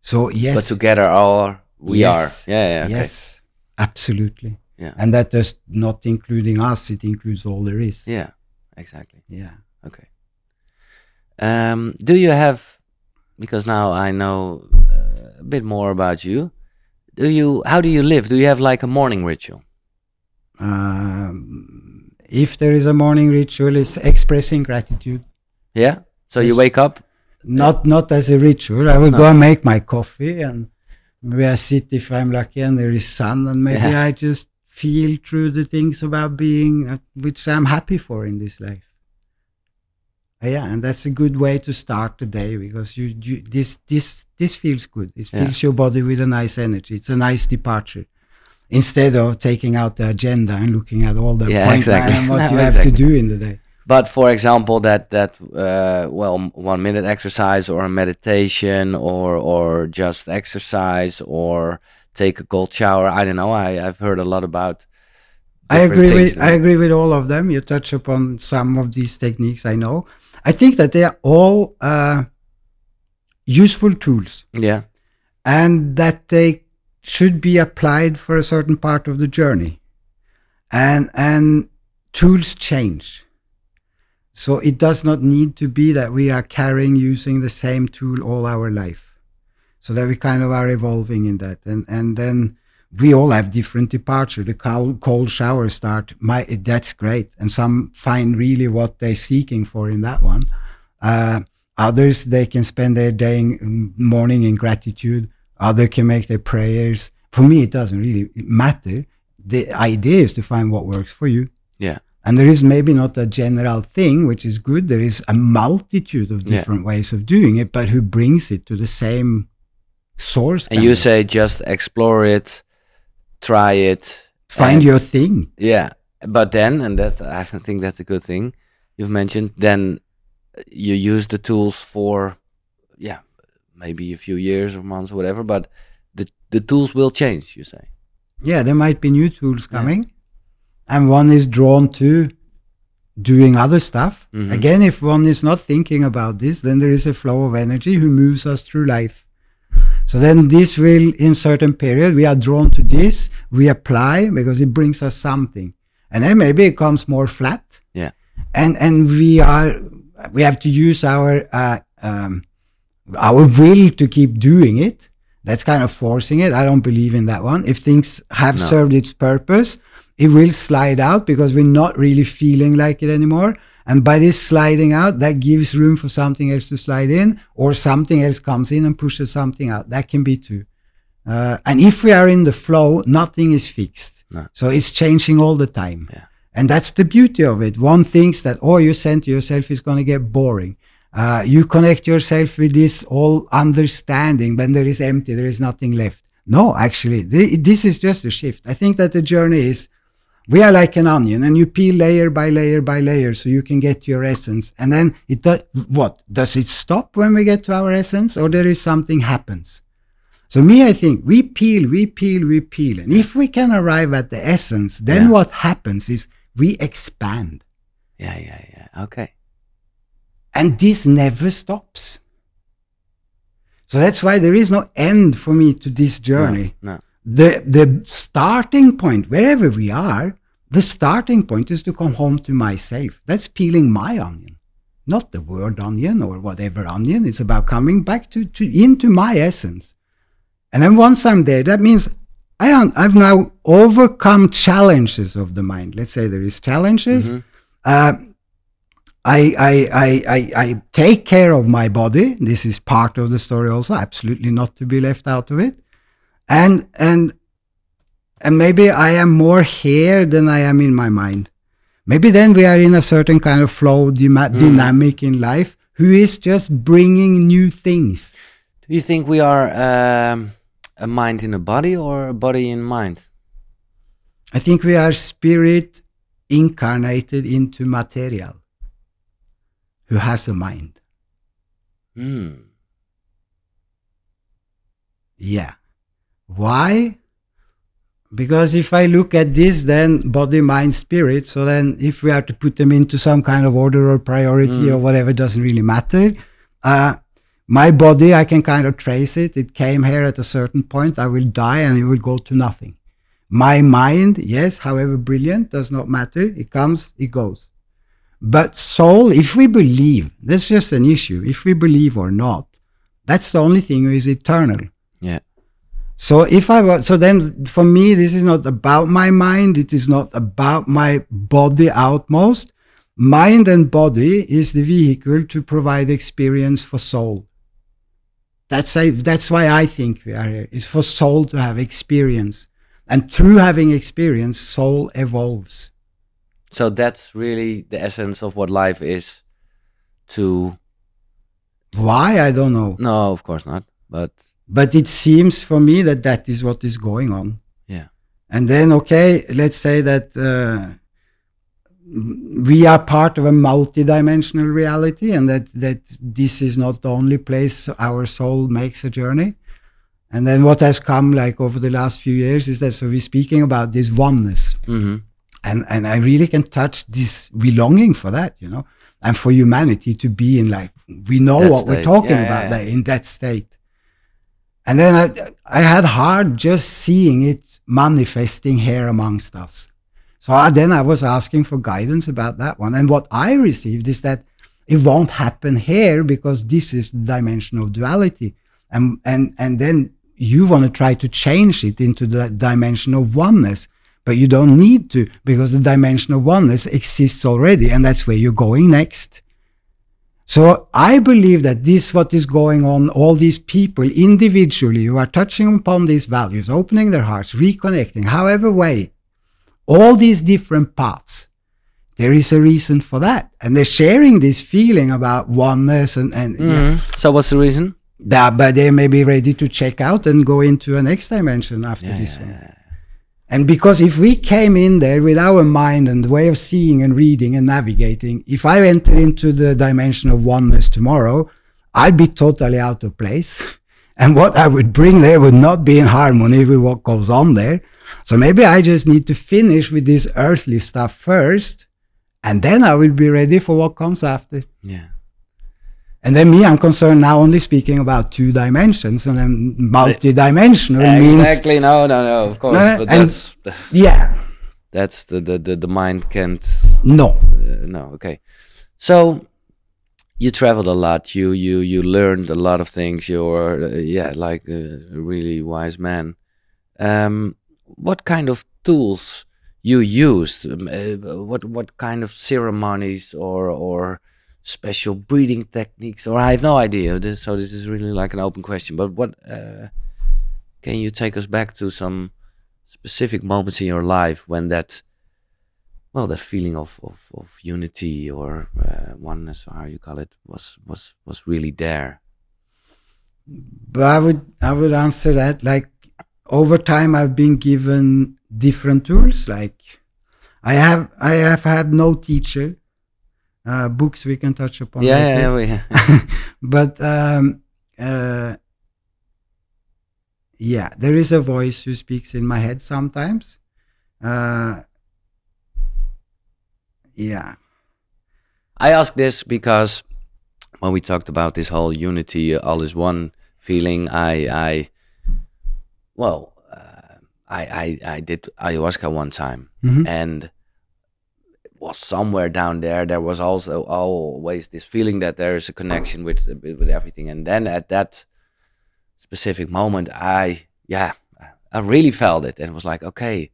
So yes, but together all we Yes. are yeah yeah okay. yes, absolutely. yeah And that does not including us; it includes all there is. yeah exactly yeah. Okay. Um, do you have, because now I know uh, a bit more about you. Do you? How do you live? Do you have like a morning ritual? Um, if there is a morning ritual, it's expressing gratitude. Yeah. So you wake up. Not not as a ritual. I will No. go and make my coffee, and maybe I sit if I'm lucky and there is sun, and maybe Yeah. I just feel through the things about being, uh, which I'm happy for in this life. Uh, yeah, and that's a good way to start the day because you, you this this this feels good. It Yeah. fills your body with a nice energy. It's a nice departure. Instead of taking out the agenda and looking at all the Yeah, exactly. and what No, you have to do in the day. But for example, that that uh, well, one minute exercise or a meditation or or just exercise or take a cold shower. I don't know. I I've heard a lot about. I agree with I agree with all of them. You touch upon some of these techniques. I know. I think that they are all uh, useful tools, Yeah. and that they should be applied for a certain part of the journey. And and tools change, so it does not need to be that we are carrying using the same tool all our life. So that we kind of are evolving in that, and and then we all have different departure. The cold, cold shower start, my that's great, and some find really what they're seeking for in that one. Uh, others they can spend their day in, morning in gratitude. Other can make their prayers. For me, it doesn't really matter. The idea is to find what works for you. Yeah. And there is maybe not a general thing, which is good. There is a multitude of Yeah. different ways of doing it, but who brings it to the same source? And you of. say just explore it, try it, find your thing. Yeah, but then, and that I think that's a good thing you've mentioned. Then you use the tools for, yeah, maybe a few years or months or whatever. But the the tools will change. You say, Yeah, there might be new tools Yeah. coming, and one is drawn to doing other stuff. Mhm. Again, if one is not thinking about this, then there is a flow of energy who moves us through life. So then this will, in certain period, we are drawn to this, we apply because it brings us something. And then maybe it comes more flat. Yeah. And and we are we have to use our uh, um, our will to keep doing it. That's kind of forcing it. I don't believe in that one. If things have No. served its purpose, it will slide out because we're not really feeling like it anymore. And by this sliding out, that gives room for something else to slide in, or something else comes in and pushes something out. That can be too. Uh, and if we are in the flow, nothing is fixed. No. So it's changing all the time. Yeah. And that's the beauty of it. One thinks that, oh, you send to yourself is going to get boring. Uh, you connect yourself with this all understanding. When there is empty, there is nothing left. No, actually, th- this is just a shift. I think that the journey is We are like an onion, and you peel layer by layer by layer, so you can get to your essence. And then it does what? Does it stop when we get to our essence, or there is something happens? So me, I think we peel, we peel, we peel, and if we can arrive at the essence, then Yeah. what happens is we expand, Yeah, yeah, yeah. Okay. And this never stops. So that's why there is no end for me to this journey. No. the the starting point wherever we are the starting point is to come home to myself. That's peeling my onion. Not the word onion or whatever onion. It's about coming back to, to into my essence. And then once i'm there that means I, i've now overcome challenges of the mind. Let's say there is challenges. Uh, I, I, I, I, I take care of my body. This is part of the story also, absolutely not to be left out of it and and and maybe I am more here than I am in my mind. Maybe then we are in a certain kind of flow dyma- dynamic in life who is just bringing new things. Do you think we are um, a mind in a body or a body in mind? I think we are spirit incarnated into material who has a mind. Hmm. Yeah. Why? Because if I look at this, then body, mind, spirit. So then, if we are to put them into some kind of order or priority or whatever, doesn't really matter. Uh, my body, I can kind of trace it. It came here at a certain point. I will die and it will go to nothing. My mind, yes, however brilliant, does not matter. It comes, it goes. But soul, if we believe, that's just an issue. If we believe or not, that's the only thing who is eternal. Yeah. So if I was, so then for me, this is not about my mind. It is not about my body outmost. Mind and body is the vehicle to provide experience for soul. That's I, that's why I think we are here. Is for soul to have experience, and through having experience, soul evolves. So that's really the essence of what life is. To Why I don't know, no, of course not. But but it seems for me that that is what is going on. yeah, And then, okay, let's say that uh, we are part of a multidimensional reality, and that that this is not the only place our soul makes a journey. And then what has come like over the last few years is that so we're speaking about this oneness, hmm and and I really can touch this belonging for that, you know, and for humanity to be in like we know That what we're talking Yeah, yeah, about yeah. like, in that state. And then I I had hard just seeing it manifesting here amongst us. So I, then I was asking for guidance about that one, and what I received is that it won't happen here because this is the dimension of duality, and and and then you want to try to change it into the dimension of oneness but you don't need to because the dimension of oneness exists already and that's where you're going next so i believe that this what is going on all these people individually who are touching upon these values opening their hearts reconnecting however way all these different paths there is a reason for that and they're sharing this feeling about oneness and, and yeah, Mhm. So what's the reason? that, but they may be ready to check out and go into a next dimension after this one. And because if we came in there with our mind and way of seeing and reading and navigating, if I enter into the dimension of oneness tomorrow, I'd be totally out of place. And what I would bring there would not be in harmony with what goes on there. So maybe I just need to finish with this earthly stuff first, and then I will be ready for what comes after. Yeah. And then me, I'm concerned now only speaking about two dimensions, and then multi-dimensional means Exactly. No, no, no. Of course. No, but and- that's yeah, that's the the the, the mind can't. no, Uh, no. Okay. So you traveled a lot. You you you learned a lot of things. You're uh, yeah, like a really wise man. Um, what kind of tools you used? Um, uh, what what kind of ceremonies or or special breathing techniques? Or I have no idea. This, so this is really like an open question. But what uh, can you take us back to some specific moments in your life when that well that feeling of of, of unity or uh, oneness or how you call it was was was really there but I would I would answer that like over time I've been given different tools. Like I have I have had no teacher. Uh, books we can touch upon. Yeah, later. yeah, yeah, but um, uh, yeah, there is a voice who speaks in my head sometimes. Uh, yeah, I ask this because when we talked about this whole unity, all is one feeling, I, I, well, uh, I, I, I did ayahuasca one time, Mhm. and it was somewhere down there. There was also always this feeling that there is a connection with with everything, and then at that specific moment, I, yeah, I really felt it, and it was like, okay.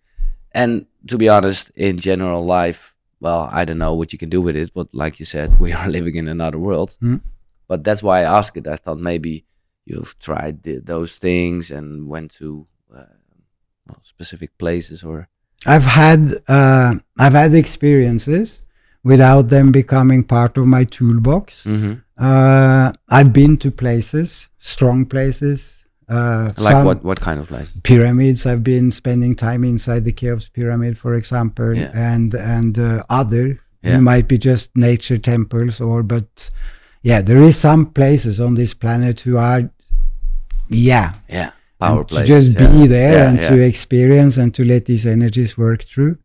And to be honest, in general life, well, I don't know what you can do with it, but like you said, we are living in another world. Mm. But that's why I asked it. I thought maybe you've tried the, those things and went to uh, well, specific places or. I've had uh, I've had experiences without them becoming part of my toolbox. Mm-hmm. Uh, I've been to places, strong places. Uh, Like what? What kind of place? pyramids? I've been spending time inside the Cheops pyramid, for example, Yeah. and and uh, other. Yeah. It might be just nature temples, or but yeah, there is some places on this planet who are, yeah, Yeah, and to just yeah. be there Yeah, and yeah. to experience and to let these energies work through.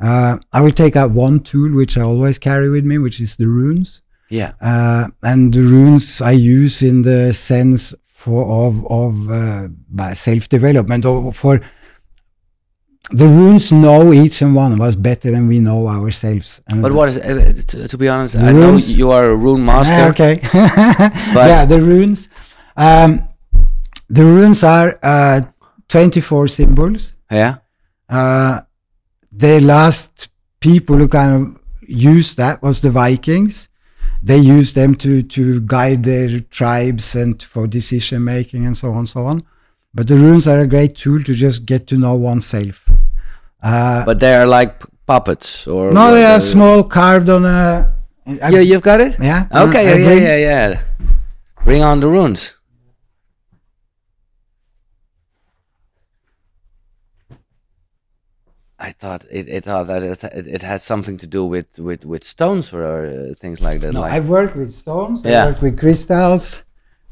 Uh, I will take out one tool which I always carry with me, which is the runes. Yeah, Uh, and the runes I use in the sense for of of uh, self development or for the runes know each and one of us better than we know ourselves. And but what is? Uh, to, to be honest, I know Runes? you are a rune master. Ah, okay. Yeah, the runes. Um, the runes are uh, 24 symbols. Yeah, Uh, the last people who kind of used that was the Vikings. They used them to to guide their tribes and for decision making and so on and so on. But the runes are a great tool to just get to know oneself. Uh, but they are like puppets or. no, they uh, are small, carved on a. Yeah, you've got it. yeah. Okay, yeah, yeah, yeah, yeah. Bring on the runes. I thought it, it thought that it, it, it had something to do with with with stones or uh, things like that. No, like, I've worked with stones. I Yeah. work with crystals.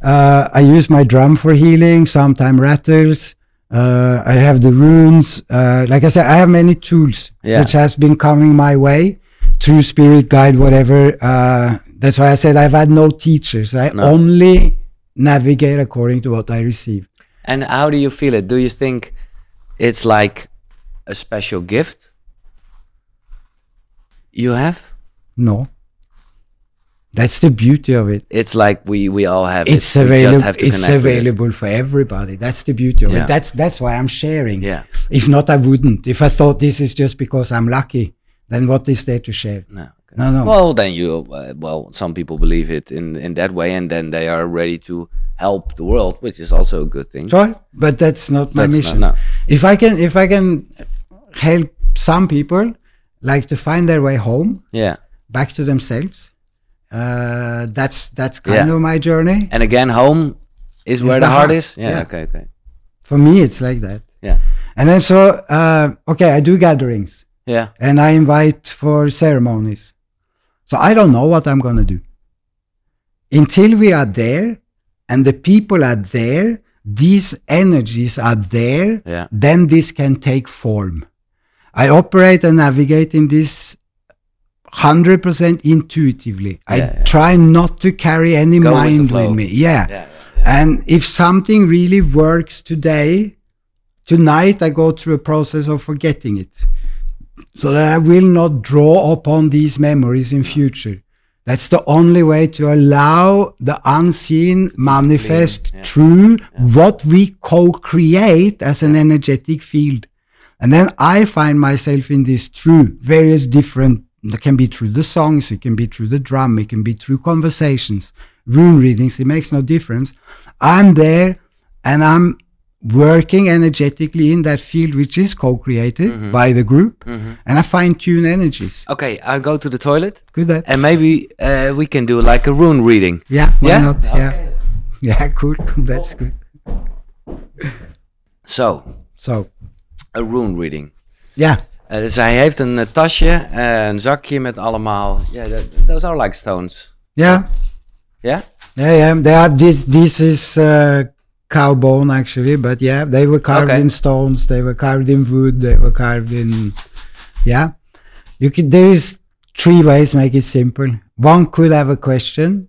Uh, I use my drum for healing. Sometimes rattles. Uh, I have the runes. Uh, like I said, I have many tools Yeah. which has been coming my way through spirit guide, whatever. Uh, that's why I said I've had no teachers. I No. only navigate according to what I receive. and how do you feel it? Do you think it's like a special gift you have? No. That's the beauty of it. It's like we we all have. It's it. Available. have to It's connect with it. available for everybody. That's the beauty of Yeah. it. That's that's why I'm sharing. Yeah. If not, I wouldn't. If I thought this is just because I'm lucky, then what is there to share? No. okay. No, no. Well, then you. Uh, well, some people believe it in in that way, and then they are ready to help the world, which is also a good thing. Sure, but that's not my That's not- mission. no. If I can, if I can help some people like to find their way home, Yeah. back to themselves, uh, that's that's kind Yeah. of my journey. And again, home is where the the heart heart, is. Yeah, yeah. Okay. Okay. For me, it's like that. Yeah. And then so, uh, okay, I do gatherings. Yeah. and I invite for ceremonies. So I don't know what I'm going to do. Until we are there and the people are there, these energies are there, Yeah. then this can take form. I operate and navigate in this 100% intuitively. I Yeah, yeah. try not to carry any Go mind with, flow. me. Yeah. Yeah. And if something really works today, tonight I go through a process of forgetting it. So that I will not draw upon these memories in future. That's the only way to allow the unseen manifest yeah. through what we co-create as an energetic field. And then I find myself in this through various different, it can be through the songs, it can be through the drum, it can be through conversations, rune readings, it makes no difference. I'm there and I'm working energetically in that field which is co-created by the group and I fine tune energies. Okay. I'll go to the toilet, Good that. and maybe uh, we can do like a rune reading. Yeah, why Yeah? not? Yeah. Yeah, cool. That's good. So, So, a rune reading. yeah. Eh, dus hij heeft een eh, tasje, eh, een zakje met allemaal. Ja, that- those are like stones. Yeah, Yeah. yeah, yeah. They are, this this is uh, cow bone actually, but yeah, they were carved Okay. in stones. They were carved in wood. They were carved in. Yeah, you could. There is three ways. Make it simple. One could have a question.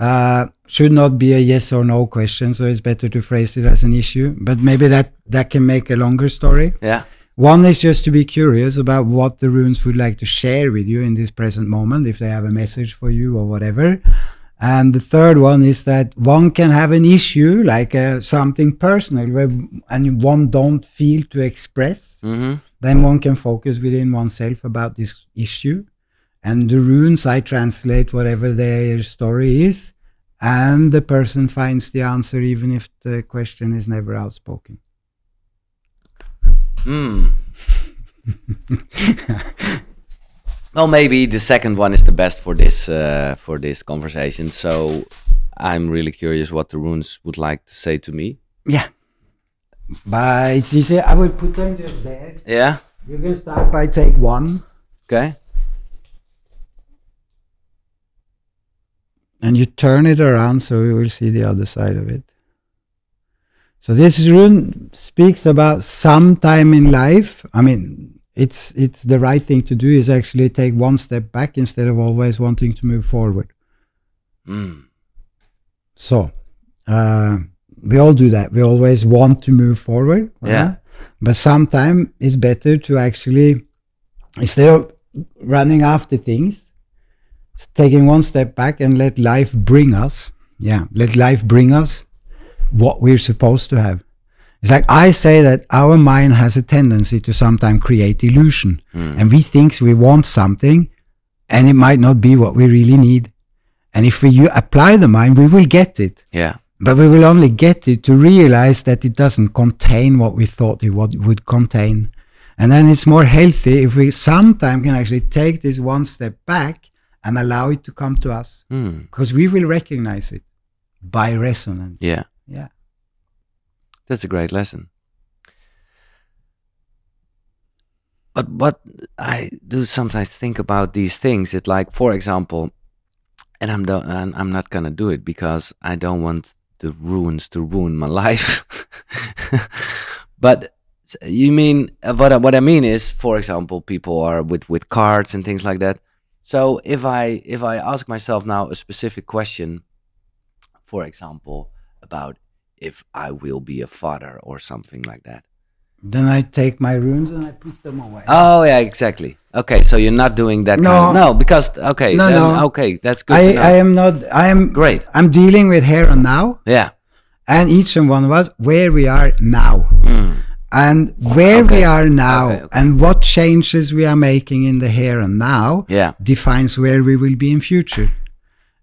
Uh, should not be a yes or no question, so it's better to phrase it as an issue. But maybe that that can make a longer story. Yeah. One is just to be curious about what the runes would like to share with you in this present moment, if they have a message for you or whatever. And the third one is that one can have an issue, like uh, something personal, where, and one don't feel to express. Mm-hmm. Then one can focus within oneself about this issue. And the runes, I translate whatever their story is, and the person finds the answer, even if the question is never outspoken. Mm. well, maybe the second one is the best for this uh, for this conversation. So I'm really curious what the runes would like to say to me. Yeah. But it's easy. I will put them just there. Yeah. You can start by take one, Okay. And you turn it around so you will see the other side of it. So this rune speaks about some time in life. I mean, it's it's the right thing to do is actually take one step back instead of always wanting to move forward. Mm. So uh, we all do that. We always want to move forward. Yeah. But sometimes it's better to actually, instead of running after things, taking one step back and let life bring us. Yeah, let life bring us what we're supposed to have. It's like I say that our mind has a tendency to sometimes create illusion, hmm. and we think we want something, and it might not be what we really need. And if we you apply the mind, we will get it. Yeah. But we will only get it to realize that it doesn't contain what we thought it would, would contain. And then it's more healthy if we sometime can actually take this one step back and allow it to come to us. Mm. Because we will recognize it by resonance. Yeah. Yeah. That's a great lesson. But what I do sometimes think about these things, it like, for example, and I'm do- I'm not gonna do it because I don't want the runes to ruin my life. but you mean what? I, what I mean is, for example, people are with with cards and things like that. So if I if I ask myself now a specific question, for example, about if I will be a father or something like that. Then I take my runes and I put them away. Oh yeah, exactly. Okay, so you're not doing that. No. kind of, no, because okay, No, then, no. okay, that's good. I. I am not, I am, Great. I'm dealing with here and now. yeah. And each and one of us, where we are now. Mm. And where we are now Okay, okay. and what changes we are making in the here and now Yeah. defines where we will be in future.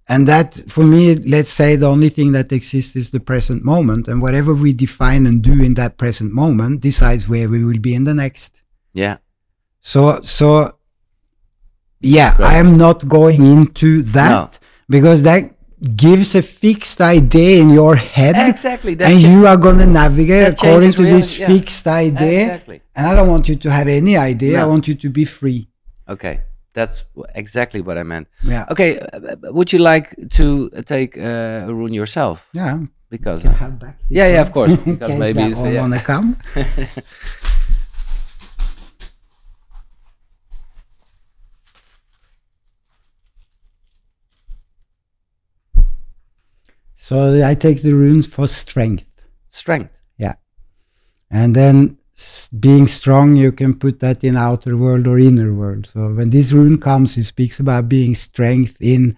And that, for me, let's say the only thing that exists is the present moment. And whatever we define and do in that present moment decides where we will be in the next. Yeah. So, so, yeah, Great. I am not going into that No. because that gives a fixed idea in your head. Exactly. And you are going to navigate that according to this yeah. fixed idea. Exactly. And I don't want you to have any idea. I want you to be free. Okay, that's exactly what I meant. Yeah. Okay, uh, uh, would you like to take uh, a rune yourself? Yeah. Because Can uh, have back. yeah, yeah, of course. Because maybe it's, yeah. wanna come. So I take the runes for strength. strength. Yeah. And then being strong, you can put that in outer world or inner world. So when this rune comes, it speaks about being strength in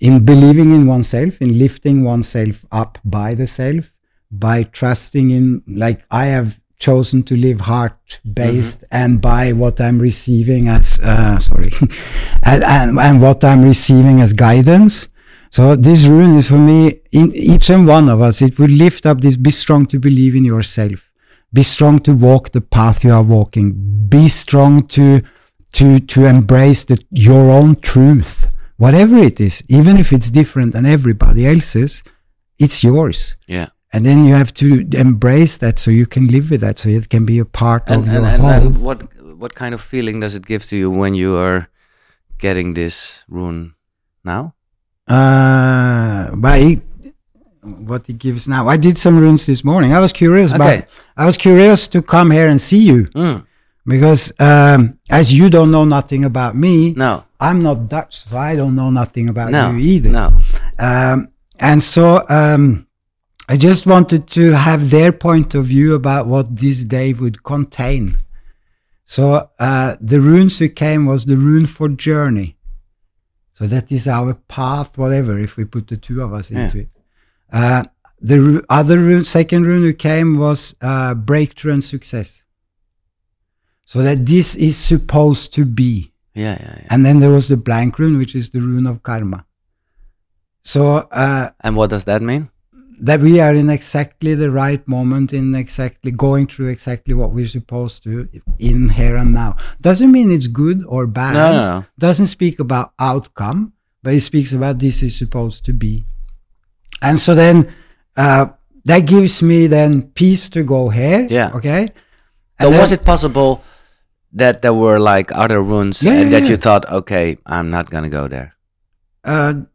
in believing in oneself, in lifting oneself up by the self, by trusting in like I have chosen to live heart based and by what I'm receiving as uh, sorry and, and, and what I'm receiving as guidance. So this rune is for me, in each and one of us, it would lift up this, be strong to believe in yourself. Be strong to walk the path you are walking. Be strong to, to, to embrace the, your own truth. Whatever it is, even if it's different than everybody else's, it's yours. Yeah. And then you have to embrace that so you can live with that, so it can be a part And of and, your and, whole. and what what kind of feeling does it give to you when you are getting this rune now? Uh, but what he gives now. I did some runes this morning. I was curious Okay. about. I was curious to come here and see you Mm, because um, as you don't know nothing about me, no, I'm not Dutch, so I don't know nothing about no, you either. no. Um, and so um, I just wanted to have their point of view about what this day would contain. So uh, the runes who came was the rune for journey. So that is our path, whatever, if we put the two of us Yeah. into it. Uh, the other rune, second rune who came was uh, breakthrough and success. So that this is supposed to be. Yeah, yeah, yeah. And then there was the blank rune, which is the rune of karma. So uh, And what does that mean? That we are in exactly the right moment, in exactly going through exactly what we're supposed to in here and now. Doesn't mean it's good or bad. No, no, no. Doesn't speak about outcome, but it speaks about this is supposed to be. And so then uh, that gives me then peace to go here. Yeah. Okay. So And was it possible that there were like other runes Yeah, and yeah, that you thought, okay, I'm not gonna go there? Uh,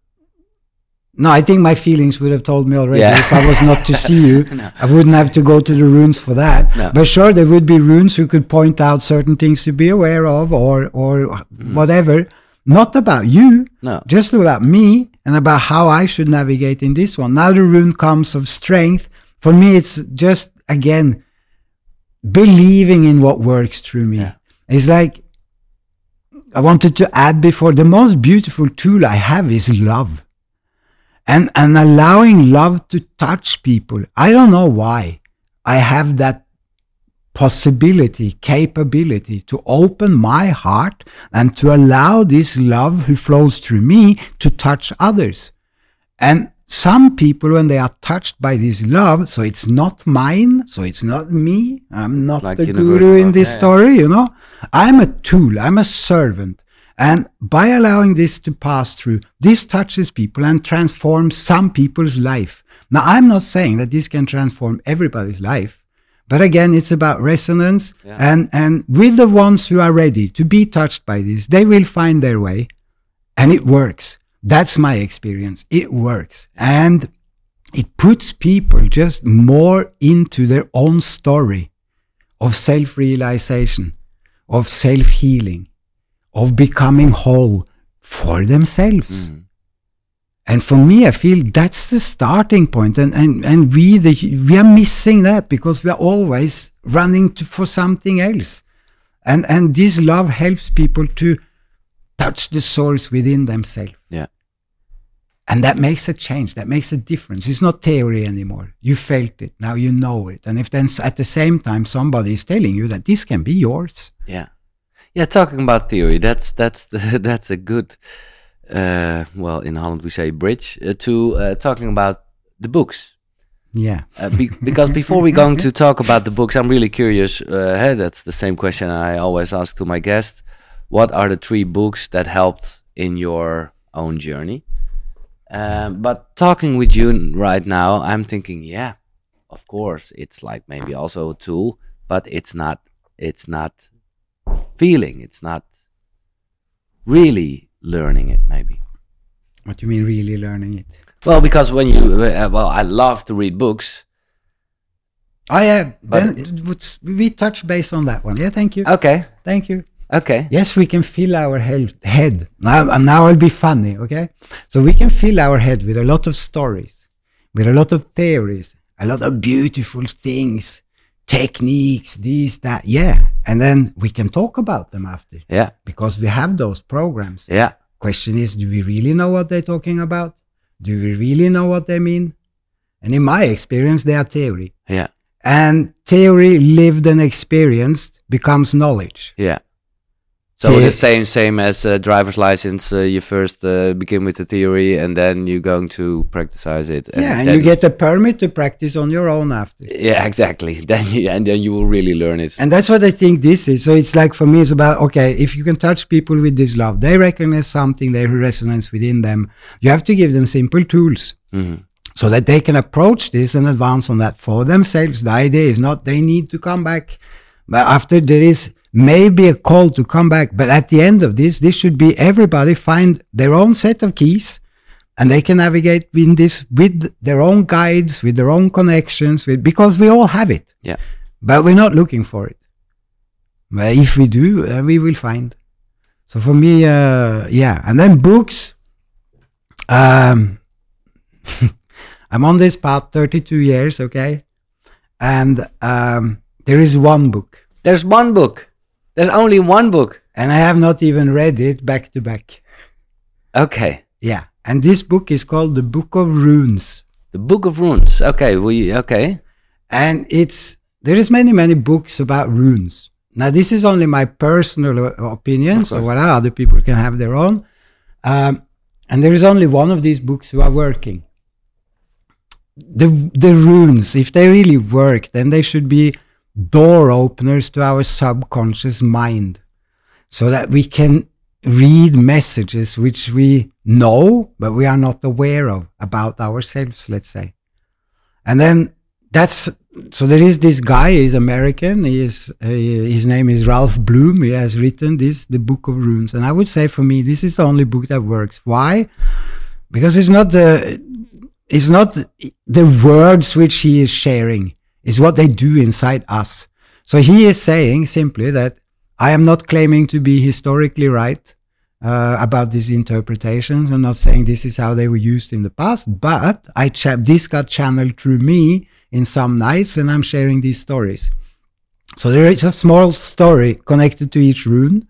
no, I think my feelings would have told me already. Yeah. If I was not to see you, No. I wouldn't have to go to the runes for that. No. But sure, there would be runes who could point out certain things to be aware of, or or Mm. whatever. Not about you, No. just about me and about how I should navigate in this one. Now the rune comes of strength. For me, it's just again believing in what works through me. Yeah. It's like I wanted to add before the most beautiful tool I have is love. And and allowing love to touch people. I don't know why. I have that possibility, capability to open my heart and to allow this love who flows through me to touch others. And some people, when they are touched by this love, so it's not mine, so it's not me, I'm not Like the guru in this yeah, yeah. story, you know, I'm a tool, I'm a servant. And by allowing this to pass through, this touches people and transforms some people's life. Now, I'm not saying that this can transform everybody's life, but again, it's about resonance. Yeah. And, and with the ones who are ready to be touched by this, they will find their way and it works. That's my experience. It works. And it puts people just more into their own story of self realization, of self healing, of becoming whole for themselves. Mm. And for me, I feel that's the starting point. And, and, and we, the, we are missing that because we are always running to, for something else. And, and this love helps people to touch the source within themselves. Yeah. And that makes a change. That makes a difference. It's not theory anymore. You felt it. Now you know it. And if then at the same time somebody is telling you that this can be yours. Yeah, yeah. Talking about theory, that's that's the, that's a good. Uh, well, in Holland we say bridge uh, to uh, talking about the books. Yeah. Uh, be, because before we're going to talk about the books, I'm really curious. Uh, hey, that's the same question I always ask to my guests. What are the three books that helped in your own journey? Um, but talking with you right now, I'm thinking, yeah, of course, it's like maybe also a tool, but it's not. It's not feeling. It's not really learning it. Maybe. What do you mean really learning it? Well, because when you uh, well, I love to read books. Oh yeah. But Then what's- we touch base on that one. Yeah, thank you. Okay. Thank you. Okay. Yes, we can fill our head, head. Now, and now I'll be funny, okay? So we can fill our head with a lot of stories, with a lot of theories, a lot of beautiful things, techniques, this, that, yeah. And then we can talk about them after Yeah. because we have those programs. Yeah. Question is, do we really know what they're talking about? Do we really know what they mean? And in my experience, they are theory. Yeah. And theory lived and experienced becomes knowledge. Yeah. So See- the same same as uh, driver's license. Uh, you first uh, begin with the theory, and then you're going to practice it. yeah, and you get a permit to practice on your own after. Yeah, exactly. Then you, and then you will really learn it. And that's what I think this is. So it's like for me, it's about okay, if you can touch people with this love, they recognize something, they resonance within them. You have to give them simple tools Mhm. so that they can approach this and advance on that for themselves. The idea is not they need to come back, but after there is maybe a call to come back. But at the end of this, this should be everybody find their own set of keys and they can navigate in this with their own guides, with their own connections, with, because we all have it. Yeah. But we're not looking for it. But if we do, uh, we will find. So for me, uh, yeah. And then books. Um, I'm on this path 32 years, okay? And um, there is one book. There's one book. There's only one book. And I have not even read it back to back. Okay. Yeah. And this book is called The Book of Runes. The Book of Runes. Okay, we okay. And it's there is many many books about runes. Now this is only my personal opinion, so what other people can have their own. Um, and there is only one of these books who are working. The the runes, if they really work, then they should be door openers to our subconscious mind, so that we can read messages which we know but we are not aware of about ourselves. Let's say, and then that's so there is this guy he's american he is uh, his name is Ralph Blum he has written this the book of runes. And i would say for me this is the only book that works. Why? Because it's not the it's not the words which he is sharing it's what they do inside us so he is saying simply that i am not claiming to be historically right uh, about these interpretations. I'm not saying this is how they were used in the past, but I cha- this got channeled through me in some nights, and I'm sharing these stories. So there is a small story connected to each rune,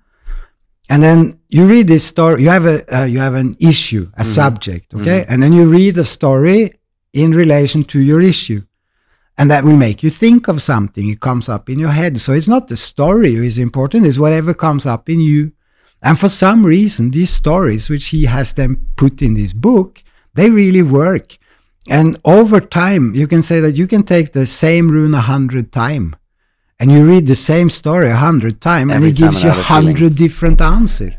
and then you read this story. You have a uh, you have an issue, a subject, okay, and then you read the story in relation to your issue. And that will make you think of something. It comes up in your head. So it's not the story who is important, it's whatever comes up in you. And for some reason, these stories, which he has then put in this book, they really work. And over time, you can say that you can take the same rune a hundred times and you read the same story a hundred times and it gives you a hundred different answers.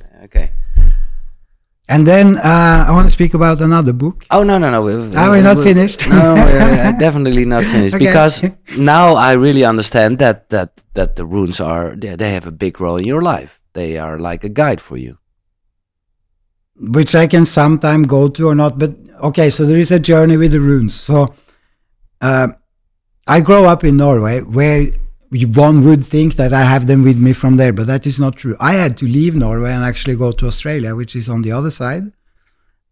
And then uh, I want to speak about another book. Oh no no no. we- Are we not we- finished? No, we're definitely not finished Okay. because now I really understand that that that the runes are they, they have a big role in your life. They are like a guide for you. which I can sometime go to or not. But okay, so there is a journey with the runes. So uh, I grow up in Norway, where one would think that I have them with me from there, but that is not true. I had to leave Norway and actually go to Australia, which is on the other side,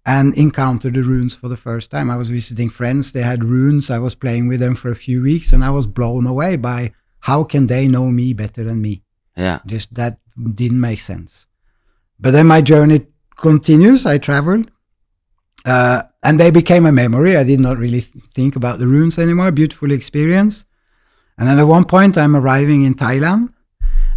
and encounter the runes for the first time. I was visiting friends; they had runes. I was playing with them for a few weeks, and I was blown away by how can they know me better than me Yeah. just that didn't make sense. But then my journey continues. I traveled, uh, and they became a memory. I did not really th- think about the runes anymore. Beautiful experience. And then at one point, I'm arriving in Thailand,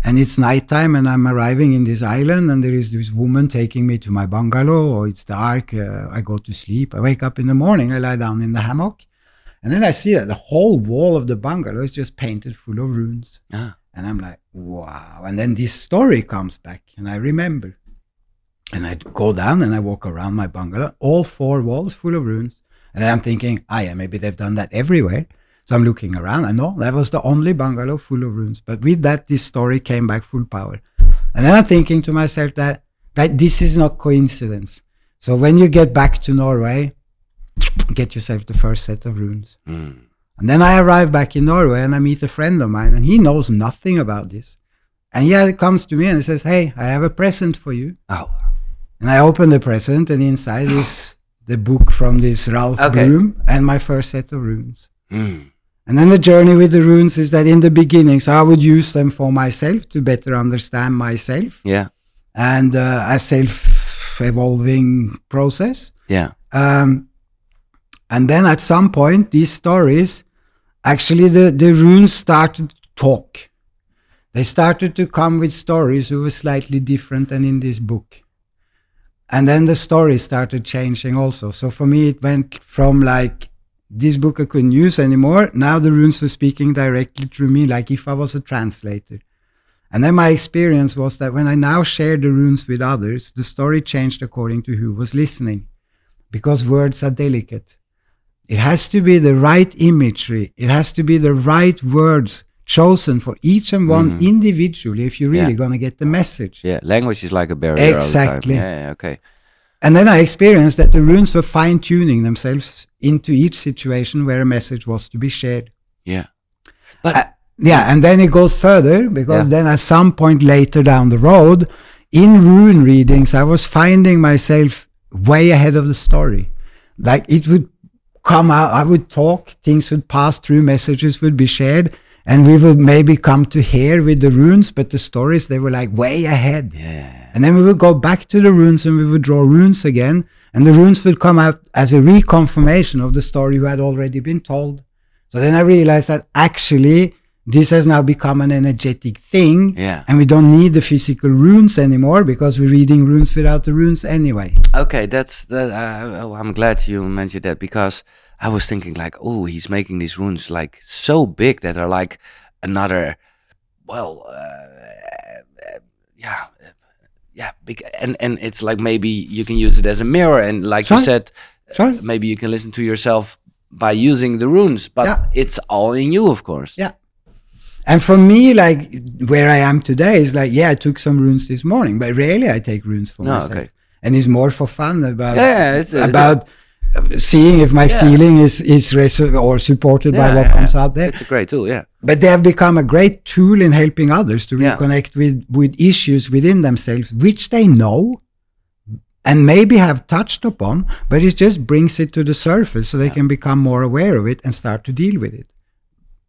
and it's nighttime, and I'm arriving in this island, and there is this woman taking me to my bungalow. Or it's dark. Uh, I go to sleep. I wake up in the morning. I lie down in the hammock, and then I see that the whole wall of the bungalow is just painted full of runes. Ah. And I'm like, wow. And then this story comes back, and I remember. And I go down and I walk around my bungalow, all four walls full of runes. And I'm thinking, ah, yeah, maybe they've done that everywhere. So I'm looking around. I know that was the only bungalow full of runes. But with that, this story came back full power. And then I'm thinking to myself that, that this is not coincidence. So when you get back to Norway, get yourself the first set of runes. Mm. And then I arrive back in Norway and I meet a friend of mine and he knows nothing about this. And he comes to me and he says, Hey, I have a present for you. Oh. And I open the present and inside is the book from this Ralph Okay. Blum and my first set of runes. Mm. And then the journey with the runes is that in the beginning, so I would use them for myself to better understand myself Yeah. and uh, a self evolving process. Yeah. Um, and then at some point, these stories, actually, the, the runes started to talk. They started to come with stories who were slightly different than in this book. And then the stories started changing also. So for me, it went from like, this book I couldn't use anymore. Now the runes were speaking directly through me, like if I was a translator. And then my experience was that when I now shared the runes with others, the story changed according to who was listening because words are delicate. It has to be the right imagery, it has to be the right words chosen for each and one Mhm. individually if you're really Yeah. going to get the message. Yeah, language is like a barrier. all the time. Exactly. Yeah, yeah, okay. And then I experienced that the runes were fine tuning themselves into each situation where a message was to be shared. Yeah. Uh, yeah, and then it goes further because Yeah. then at some point later down the road, in rune readings, I was finding myself way ahead of the story. Like it would come out, I would talk, things would pass through, messages would be shared, and we would maybe come to here with the runes, but the stories, they were like way ahead. Yeah. And then we would go back to the runes and we would draw runes again. And the runes would come out as a reconfirmation of the story you had already been told. So then I realized that actually this has now become an energetic thing. Yeah. And we don't need the physical runes anymore because we're reading runes without the runes anyway. Okay, that's that. Uh, oh, I'm glad you mentioned that because I was thinking like, oh, he's making these runes like so big that are like another, well, uh, yeah, and and it's like maybe you can use it as a mirror, and like Sure. you said, Sure. maybe you can listen to yourself by using the runes, but Yeah. it's all in you, of course. Yeah. And for me, like where I am today is like, yeah, I took some runes this morning, but rarely I take runes for No, myself. okay. And it's more for fun about Yeah, it's- it's- about uh, seeing if my Yeah. feeling is is or supported by what yeah, comes yeah. out there. It's a great tool, yeah. But they have become a great tool in helping others to Yeah. reconnect with with issues within themselves, which they know and maybe have touched upon, but it just brings it to the surface so they Yeah. can become more aware of it and start to deal with it.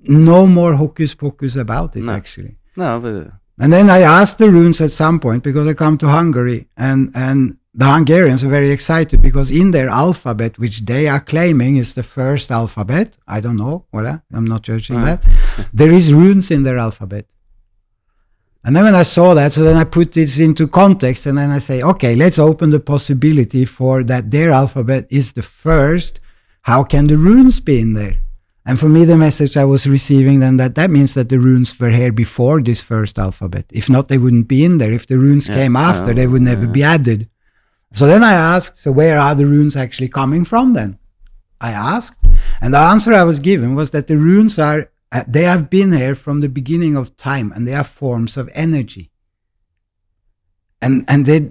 No more hocus pocus about it, No. actually. No, but uh, And then I asked the runes at some point because I come to Hungary and, and the Hungarians are very excited because in their alphabet, which they are claiming is the first alphabet, I don't know, voilà, I'm not judging Mm. that, there is runes in their alphabet. And then when I saw that, so then I put this into context and then I say, okay, let's open the possibility for that their alphabet is the first. How can the runes be in there? And for me, the message I was receiving then that that means that the runes were here before this first alphabet. If not, they wouldn't be in there. If the runes Yeah. came after, they would never Yeah. be added. So then I asked, so where are the runes actually coming from then? I asked, and the answer I was given was that the runes are, uh, they have been here from the beginning of time and they are forms of energy. And, and they,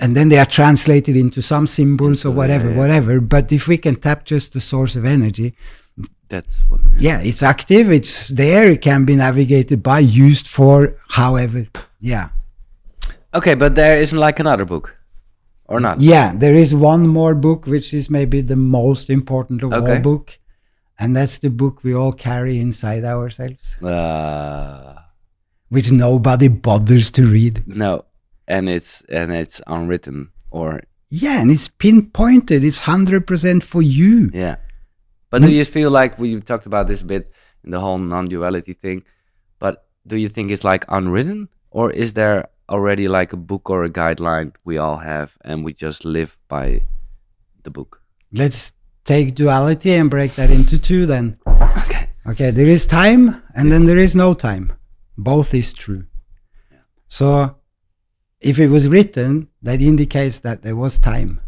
and then they are translated into some symbols or whatever, yeah, yeah. whatever. But if we can tap just the source of energy, that's what. yeah, it's active, it's there, it can be navigated by, used for, however. Yeah. Okay, but there isn't like another book, or not? Yeah, there is one more book, which is maybe the most important of Okay. all book. And that's the book we all carry inside ourselves, Uh, which nobody bothers to read. no, and it's and it's unwritten, or Yeah, and it's pinpointed. It's 100% for you. yeah. But do you feel like we talked about this a bit in the whole non-duality thing? But do you think it's like unwritten, or is there already like a book or a guideline we all have, and we just live by the book? Let's take duality and break that into two then. Okay. Okay, there is time and then there is no time. Both is true. So if it was written, that indicates that there was time.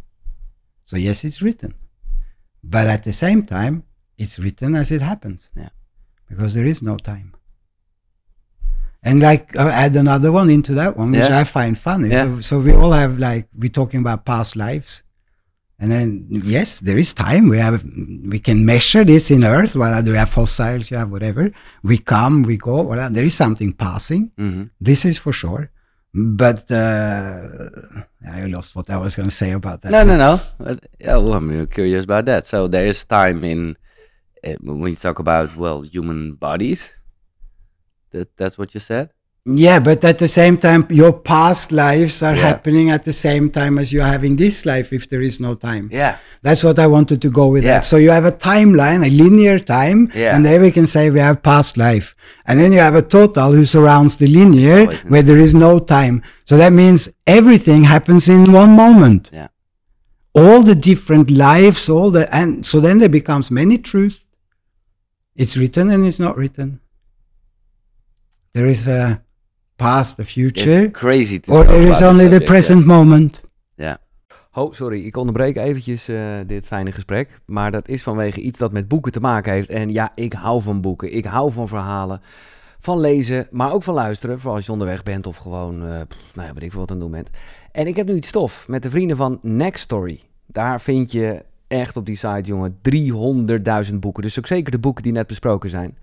So yes, it's written. But at the same time, it's written as it happens. Yeah. Because there is no time. And like uh, add another one into that one, which Yeah. I find funny. Yeah. So, so we all have like we're talking about past lives. And then yes, there is time. We have we can measure this in Earth. Well, do you have fossils? You have whatever. We come, we go. Well, there is something passing. hmm This is for sure. But uh, I lost what I was going to say about that. No, no, no. Yeah, well, I'm curious about that. So there is time in uh, when you talk about well human bodies. That that's what you said. Yeah, but at the same time, your past lives are Yeah. happening at the same time as you're having this life. If there is no time, Yeah. that's what I wanted to go with. Yeah. That. So you have a timeline, a linear time, Yeah. and there we can say we have past life, and then you have a total who surrounds the linear oh, in- where there is no time. So that means everything happens in one moment. Yeah. All the different lives, all the and so then there becomes many truths. It's written and it's not written. There is a past, a future, It's crazy. To or talk there about is only the present moment. Ja. Oh, sorry, ik onderbreek eventjes eh, dit fijne gesprek. Maar dat is vanwege iets dat met boeken te maken heeft. En ja, ik hou van boeken. Ik hou van verhalen. van lezen, maar ook van luisteren. Vooral als je onderweg bent of gewoon, eh, pff, nou ja, weet ik veel wat aan het doen bent. En ik heb nu iets tof met de vrienden van Next Story. Daar vind je echt op die site, jongen, 300.000 boeken. Dus ook zeker de boeken die net besproken zijn.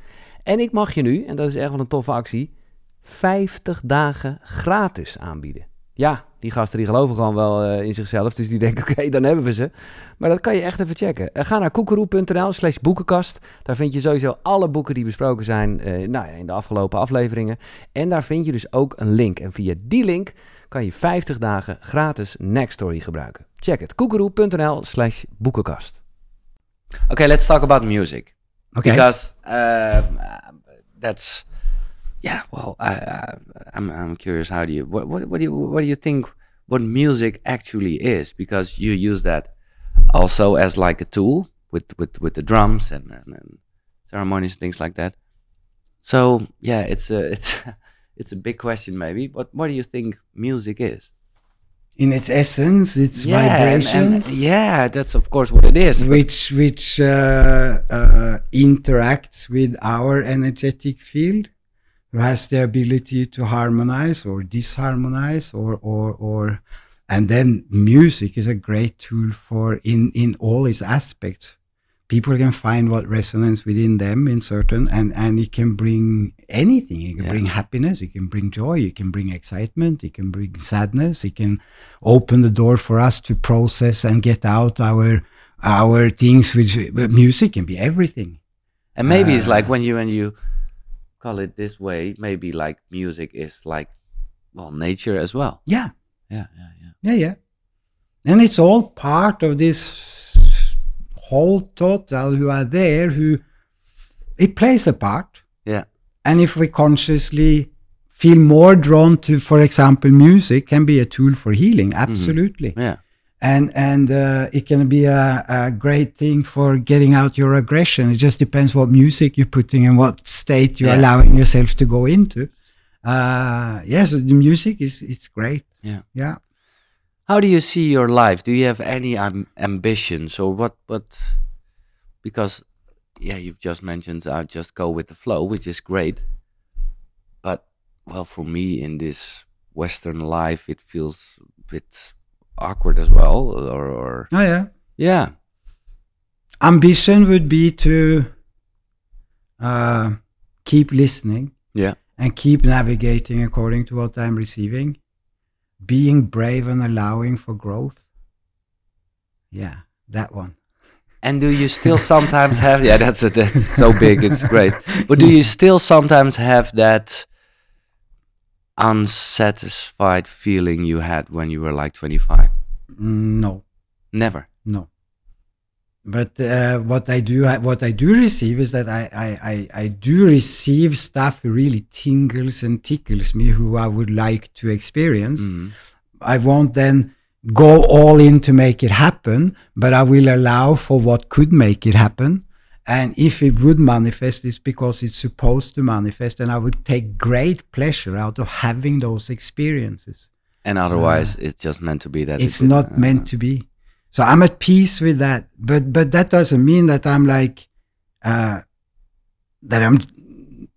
En ik mag je nu, en dat is echt wel een toffe actie, 50 dagen gratis aanbieden. Ja, die gasten die geloven gewoon wel eh, in zichzelf. Dus die denken, oké, dan hebben we ze. Maar dat kan je echt even checken. Eh, ga naar koekeroe.nl slash boekenkast. Daar vind je sowieso alle boeken die besproken zijn eh, nou in de afgelopen afleveringen. En daar vind je dus ook een link. En via die link kan je 50 dagen gratis Nextory gebruiken. Check het. koekeroe.nl slash boekenkast. Okay, let's talk about music. Okay. Because um, that's yeah. Well, I, I, I'm I'm curious. How do you what what what do you what do you think what music actually is? Because you use that also as like a tool with with with the drums and and, and ceremonies things like that. So yeah, it's a it's it's a big question maybe. But what do you think music is? In its essence, it's yeah, vibration. and- yeah, that's of course what it is. which which uh, uh, interacts with our energetic field, who has the ability to harmonize or disharmonize, or or or, and then music is a great tool for in in all its aspects. People can find what resonates within them in certain, and and it can bring anything. It can Yeah. bring happiness. It can bring joy. It can bring excitement. It can bring sadness. It can open the door for us to process and get out our our things which music can be everything And maybe it's Uh, like when you when you call it this way, maybe like music is like well nature as well. yeah Yeah, yeah, yeah. yeah yeah and it's all part of this whole total who are there who it plays a part Yeah. and if we consciously feel more drawn to for example music can be a tool for healing absolutely Yeah. and and uh, it can be a, a great thing for getting out your aggression. It just depends what music you're putting and what state you're Yeah. allowing yourself to go into. Uh, yes, the music is it's great. Yeah. yeah. How do you see your life? Do you have any um, ambitions or what? What? Because yeah, you've just mentioned I just go with the flow, which is great. But well, for me in this Western life, it feels a bit awkward as well. Or, or Oh yeah. yeah, Ambition would be to uh, keep listening yeah, and keep navigating according to what I'm receiving, being brave and allowing for growth. Yeah, that one. And do you still sometimes have? Yeah, that's it. That's so big. It's great. But do you still sometimes have that unsatisfied feeling you had when you were like 25? Mm, No. Never. But uh, what I do, what I do receive is that I, I, I, I do receive stuff really tingles and tickles me, who I would like to experience. Mhm. I won't then go all in to make it happen, but I will allow for what could make it happen. And if it would manifest, it's because it's supposed to manifest, and I would take great pleasure out of having those experiences And otherwise, it's just meant to be that. it's it- not uh, meant to be so i'm at peace with that. But but that doesn't mean that i'm like uh that i'm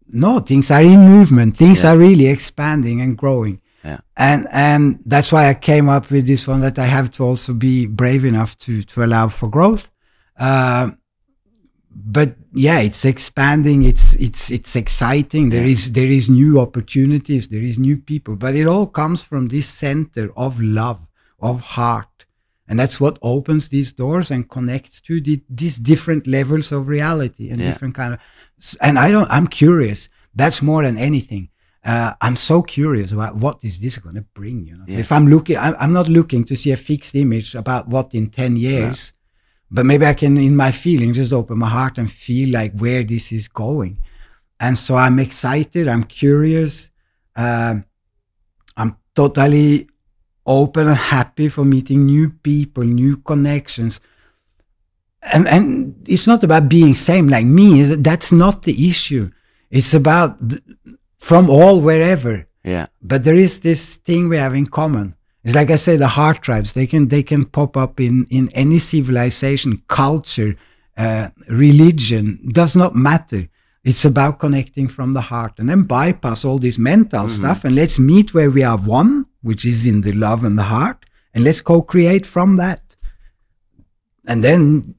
no things are in movement. Things Yeah. are really expanding and growing. Yeah. and and that's why i came up with this one that i have to also be brave enough to to allow for growth. Uh, but yeah it's expanding. It's it's it's exciting. There Yeah. is there is new opportunities. There is new people. But it all comes from this center of love of heart and that's what opens these doors and connects to the, these different levels of reality and Yeah. different kind of and i don't i'm curious. That's more than anything. Uh, i'm so curious about what is this going to bring you know? Yeah. if i'm looking I'm, I'm not looking to see a fixed image about what in 10 years but maybe i can in my feeling just open my heart and feel like where this is going. And so i'm excited i'm curious um, i'm totally open and happy for meeting new people new connections. And and it's not about being same like me. That's not the issue. It's about from all wherever. Yeah. but there is this thing we have in common. It's like i said the heart tribes they can they can pop up in in any civilization culture uh, religion does not matter. It's about connecting from the heart. And then bypass all this mental Mm-hmm. stuff and let's meet where we are one, which is in the love and the heart, and let's co create from that. And then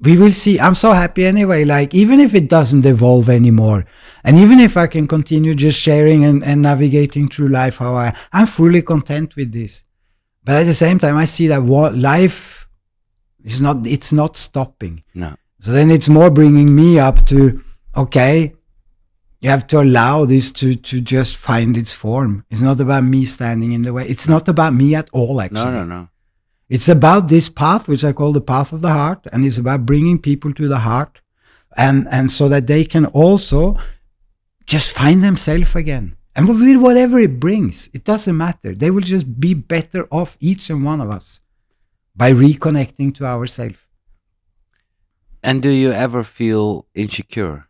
we will see. I'm so happy anyway. Like, even if it doesn't evolve anymore, and even if I can continue just sharing and, and navigating through life how I, I'm fully content with this. But at the same time, I see that life is not, it's not stopping. No. So then it's more bringing me up to, okay, you have to allow this to, to just find its form. It's not about me standing in the way. It's not about me at all, actually. No, no, no. It's about this path, which I call the path of the heart, and it's about bringing people to the heart, and and so that they can also just find themselves again, and with whatever it brings, it doesn't matter. They will just be better off, each and one of us, by reconnecting to ourselves. And do you ever feel insecure?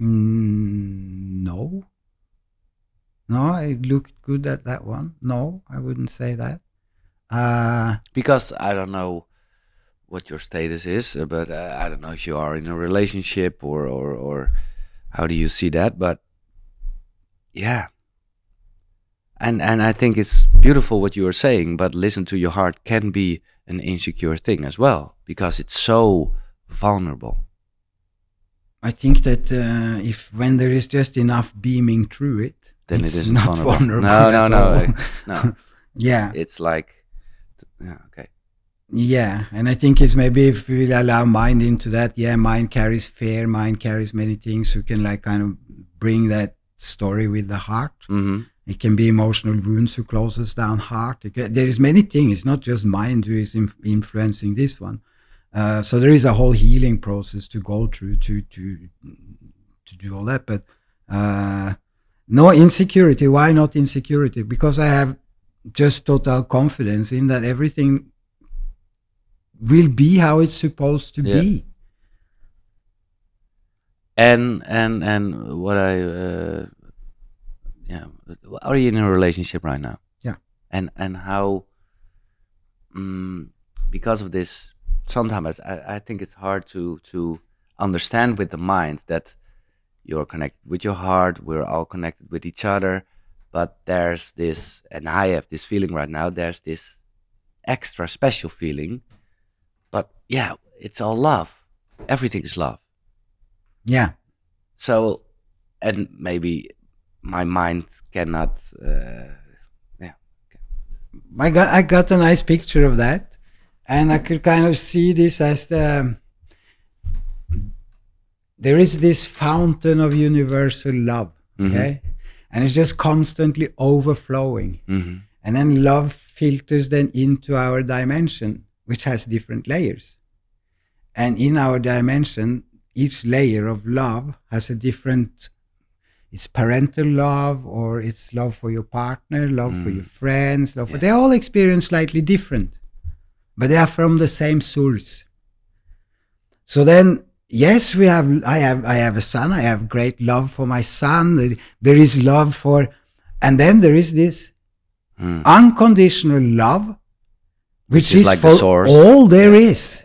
Mm, no. No, I looked good at that one. No, I wouldn't say that. Uh, Because I don't know what your status is, uh, but uh, I don't know if you are in a relationship or, or, or how do you see that? But yeah. And, and I think it's beautiful what you are saying, but listen to your heart can be an insecure thing as well because it's so vulnerable. I think that uh, if when there is just enough beaming through it, Then it's it isn't not vulnerable. vulnerable. No, no, no, no. yeah, It's like, yeah, okay. yeah, and I think it's maybe if we allow mind into that, yeah, mind carries fear, mind carries many things. You can like kind of bring that story with the heart. hmm It can be emotional wounds who closes down heart. Can- there is many things. It's not just mind who is inf- influencing this one. Uh, so there is a whole healing process to go through to to to do all that. But uh, no insecurity. Why not insecurity? Because I have just total confidence in that everything will be how it's supposed to Yeah. be. And and and what I uh, yeah, are you in a relationship right now? Yeah. And and how um, because of this, sometimes I, I think it's hard to to understand with the mind that you're connected with your heart. We're all connected with each other, but there's this, and I have this feeling right now. There's this extra special feeling, but yeah, it's all love. Everything is love. Yeah. So, and maybe my mind cannot. Uh, yeah. I got I got a nice picture of that, and I could kind of see this as the there is this fountain of universal love, Mhm. okay, and it's just constantly overflowing, hmm and then love filters then into our dimension, which has different layers, and in our dimension, each layer of love has a different it's parental love or it's love for your partner love for your friends love for, they all experience slightly different but they are from the same source so then yes we have i have i have a son i have great love for my son There- is love for and then there is this Mm. unconditional love which, is is, like the for source. all there is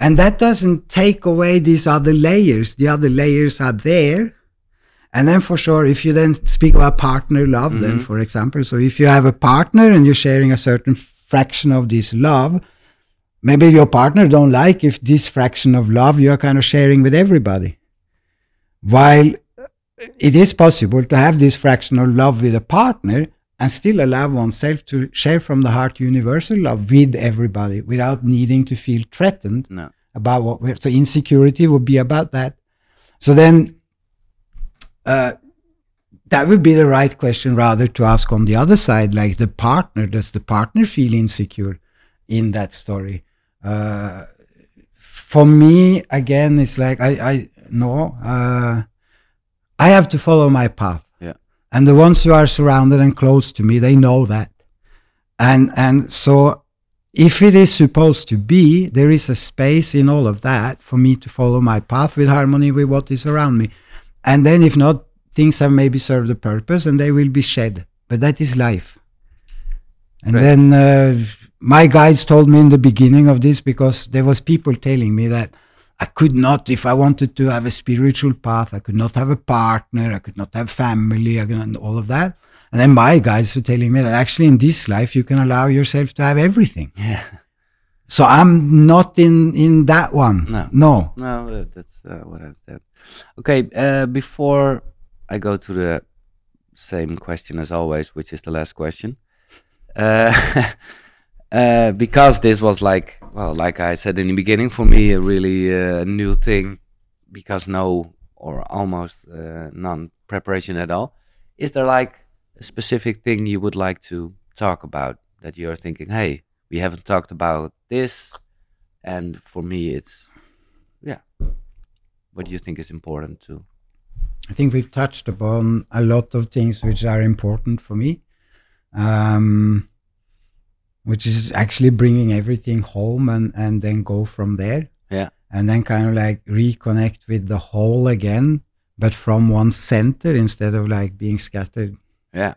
and that doesn't take away these other layers. The other layers are there. And then for sure, if you then speak about partner love, then for example, so if you have a partner and you're sharing a certain fraction of this love, maybe your partner don't like if this fraction of love you're kind of sharing with everybody. While it is possible to have this fraction of love with a partner and still allow oneself to share from the heart universal love with everybody without needing to feel threatened No. about what we're so insecurity would be about that so then uh, that would be the right question rather to ask on the other side like the partner does the partner feel insecure in that story? Uh, for me again it's like i i no uh, i have to follow my path. Yeah. and the ones who are surrounded and close to me they know that. And and so if it is supposed to be there is a space in all of that for me to follow my path with harmony with what is around me. And then if not things have maybe served a purpose and they will be shed but that is life and Right. then uh, my guides told me in the beginning of this because there was people telling me that I could not, if I wanted to have a spiritual path, I could not have a partner, I could not have family, not, all of that. And then my guides were telling me that actually in this life you can allow yourself to have everything. Yeah. So I'm not in in that one. No. No. No, that's uh, what I understand. Okay, uh, before I go to the same question as always, which is the last question, uh, uh, because this was like, well, like I said in the beginning, for me a really uh, new thing, because no or almost uh, none preparation at all. Is there like a specific thing you would like to talk about that you're thinking, hey, we haven't talked about this, and for me it's yeah. What do you think is important to? I think we've touched upon a lot of things which are important for me, um, which is actually bringing everything home and, and then go from there. Yeah. And then kind of like reconnect with the whole again, but from one center instead of like being scattered, Yeah,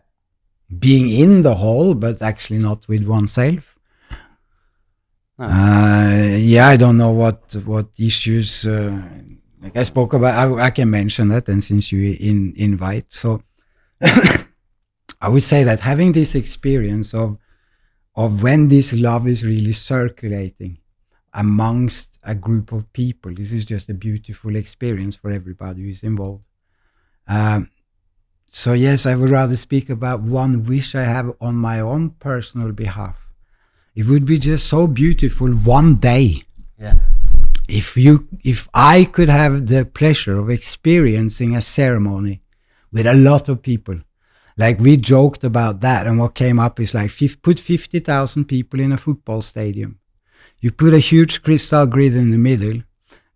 being in the whole, but actually not with oneself. No. Uh, yeah, I don't know what what issues. Uh, like I spoke about, I, I can mention that, and since you in, invite, so I would say that having this experience of of when this love is really circulating amongst a group of people, this is just a beautiful experience for everybody who is involved. Um, so yes, I would rather speak about one wish I have on my own personal behalf. It would be just so beautiful one day yeah, if you if I could have the pleasure of experiencing a ceremony with a lot of people, like we joked about that, and what came up is like put fifty thousand people in a football stadium, you put a huge crystal grid in the middle,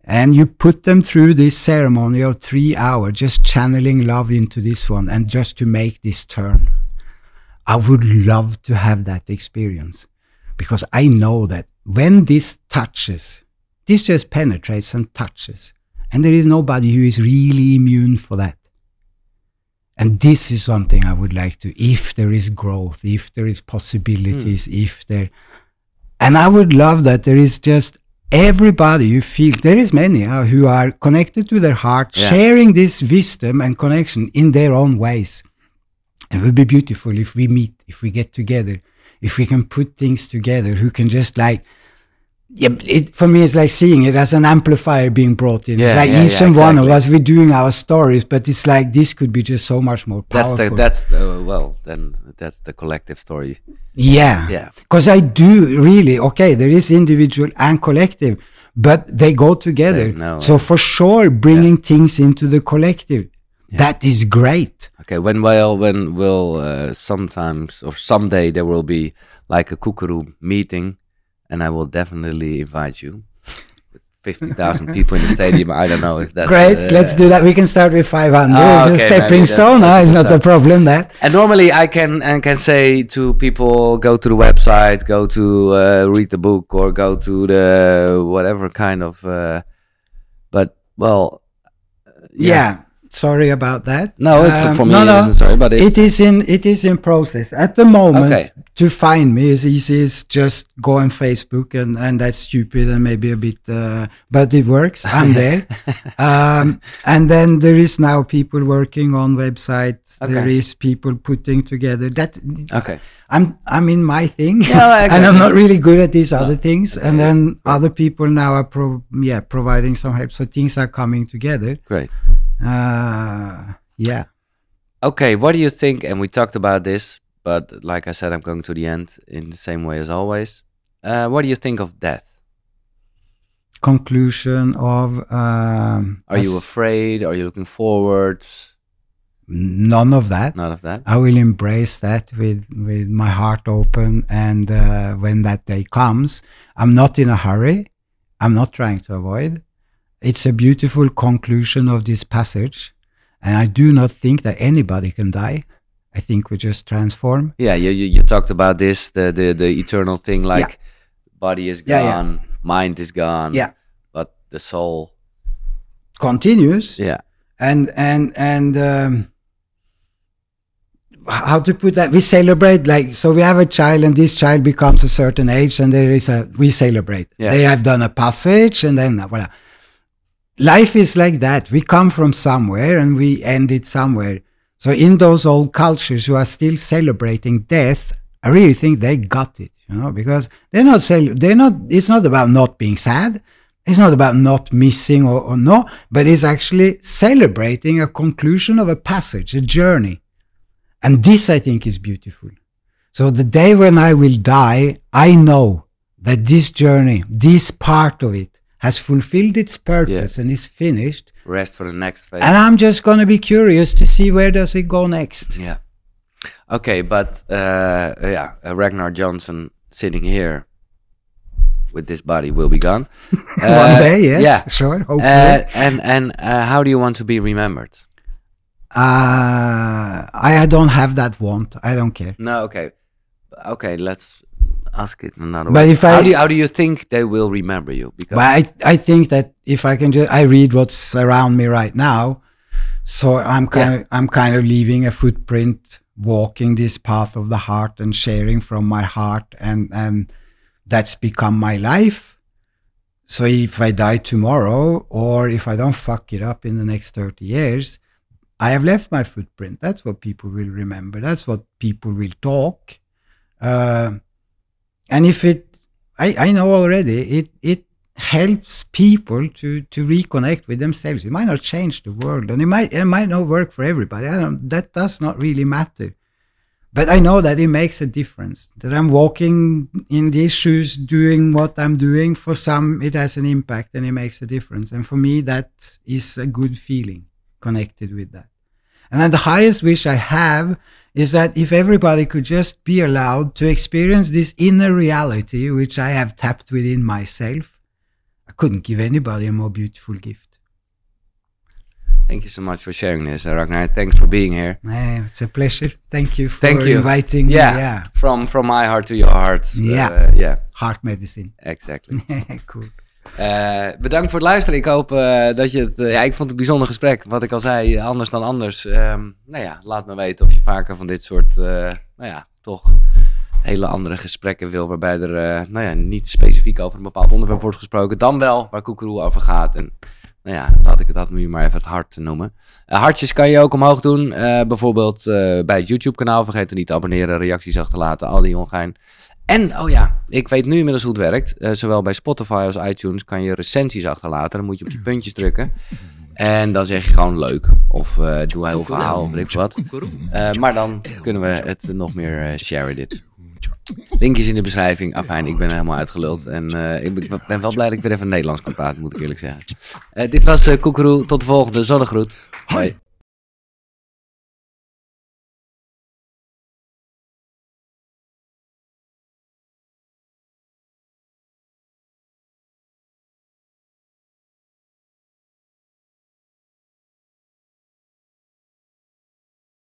and you put them through this ceremony of three hours, just channeling love into this one, and just to make this turn. I would love to have that experience because I know that when this touches, this just penetrates and touches. And there is nobody who is really immune for that. And this is something I would like to, if there is growth, if there is possibilities, if there, and I would love that there is just everybody you feel, there is many uh, who are connected to their heart, Yeah. sharing this wisdom and connection in their own ways. It would be beautiful if we meet, if we get together, if we can put things together, who can just like, yeah, it, for me, it's like seeing it as an amplifier being brought in. Yeah, it's like yeah, each yeah, and one of us, we're doing our stories, but it's like this could be just so much more powerful. that's the that's the well then that's the collective story. yeah. Yeah. Because I do really, okay, there is individual and collective, but they go together. No, so for sure, bringing things into the collective, that is great. Okay, when well when will uh, sometimes or someday there will be like a KUKURU meeting, and I will definitely invite you. Fifty thousand people in the stadium. I don't know if that's Great, uh, let's do that. We can start with 500. Ah, it's a stepping stone. huh? It's not a problem that. And normally I can and can say to people go to the website, go to uh, read the book, or go to the whatever kind of. Uh, but well, Yeah. Sorry about that. no, it's Um, for me. no, no. sorry, but it's, in it is in process at the moment Okay. to find me is easy as just go on facebook and and that's stupid and maybe a bit uh, but it works i'm there um, and then there is now people working on website there Okay. is people putting together that okay. i'm i'm in my thing Yeah, I and i'm not really good at these other things okay, and then other people now are pro- yeah providing some help so things are coming together Great. Uh, yeah Okay, what do you think? And we talked about this, but like I said, I'm going to the end in the same way as always. Uh, what do you think of death? conclusion of um, Are you afraid? Are you looking forward? none of that None of that. i will embrace that with with my heart open and uh, when that day comes i'm not in a hurry i'm not trying to avoid it's a beautiful conclusion of this passage and i do not think that anybody can die i think we just transform Yeah, you, you you talked about this the the, the eternal thing, like body is Yeah, yeah. gone, mind is gone, Yeah. but the soul, continues yeah, and and and um, how to put that we celebrate like so we have a child and this child becomes a certain age and there is a we celebrate Yeah. they have done a passage and then voilà. Life is like that. We come from somewhere and we end it somewhere. So in those old cultures who are still celebrating death i really think they got it you know because they're not cel- they're not it's not about not being sad. It's not about not missing or, or no but it's actually celebrating a conclusion of a passage a journey. And this I think is beautiful. So the day when I will die, I know that this journey, this part of it, has fulfilled its purpose and is finished. Rest for the next phase. And I'm just gonna be curious to see where does it go next. Yeah. Okay, but uh, yeah, uh, Ragnar Johnsen sitting here with this body will be gone. One Uh, day, yes, Yeah. sure, hopefully. Uh, and and uh, how do you want to be remembered? Uh, I, I don't have that want. I don't care. No, okay, okay. Let's ask it another But way. if how I- do you, how do you think they will remember you? Because But I, I think that if I can just, I read what's around me right now. So I'm kind of, I'm kind of leaving a footprint, walking this path of the heart and sharing from my heart. And, and that's become my life. So if I die tomorrow or if I don't fuck it up in the next 30 years, I have left my footprint. That's what people will remember. That's what people will talk. Uh, and if it, I, I know already, it, it helps people to, to reconnect with themselves. It might not change the world and it might, it might not work for everybody. I don't, that does not really matter. But I know that it makes a difference. That I'm walking in these shoes, doing what I'm doing. For some, it has an impact and it makes a difference. And for me, that is a good feeling connected with that. And the highest wish I have is that if everybody could just be allowed to experience this inner reality, which I have tapped within myself, I couldn't give anybody a more beautiful gift. thank you so much for sharing this, Ragnar. Thanks for being here. Eh, it's a pleasure. Thank you for Thank you. inviting Yeah, me. Yeah. from from my heart to your heart. Yeah. Uh, yeah, Heart medicine. exactly. cool. Eh, bedankt voor het luisteren. Ik hoop eh, dat je het... eh, ja, ik vond het een bijzonder gesprek. Wat ik al zei, anders dan anders. Ehm, nou ja, laat me weten of je vaker van dit soort... nou ja, toch hele andere gesprekken wil... waarbij er nou ja, niet specifiek over een bepaald onderwerp wordt gesproken... dan wel waar Koekeroe over gaat. En nou ja, laat ik het dat nu maar even het hart noemen. Hartjes kan je ook omhoog doen. bijvoorbeeld bij het YouTube-kanaal. Vergeet er niet te abonneren, reacties achter te laten. Al die ongein. En, oh ja, ik weet nu inmiddels hoe het werkt. Eh, zowel bij Spotify als iTunes kan je recensies achterlaten. Dan moet je op die puntjes drukken. En dan zeg je gewoon leuk. Of eh, doe heel verhaal, weet ik wat. Eh, maar dan kunnen we het nog meer sharen dit. Linkjes in de beschrijving. Afijn, ik ben helemaal uitgeluld. En ik ben- wel blij dat ik weer even Nederlands kan praten, moet ik eerlijk zeggen. Dit was uh, Koekeroe. Tot de volgende. Zonnegroet. Hoi.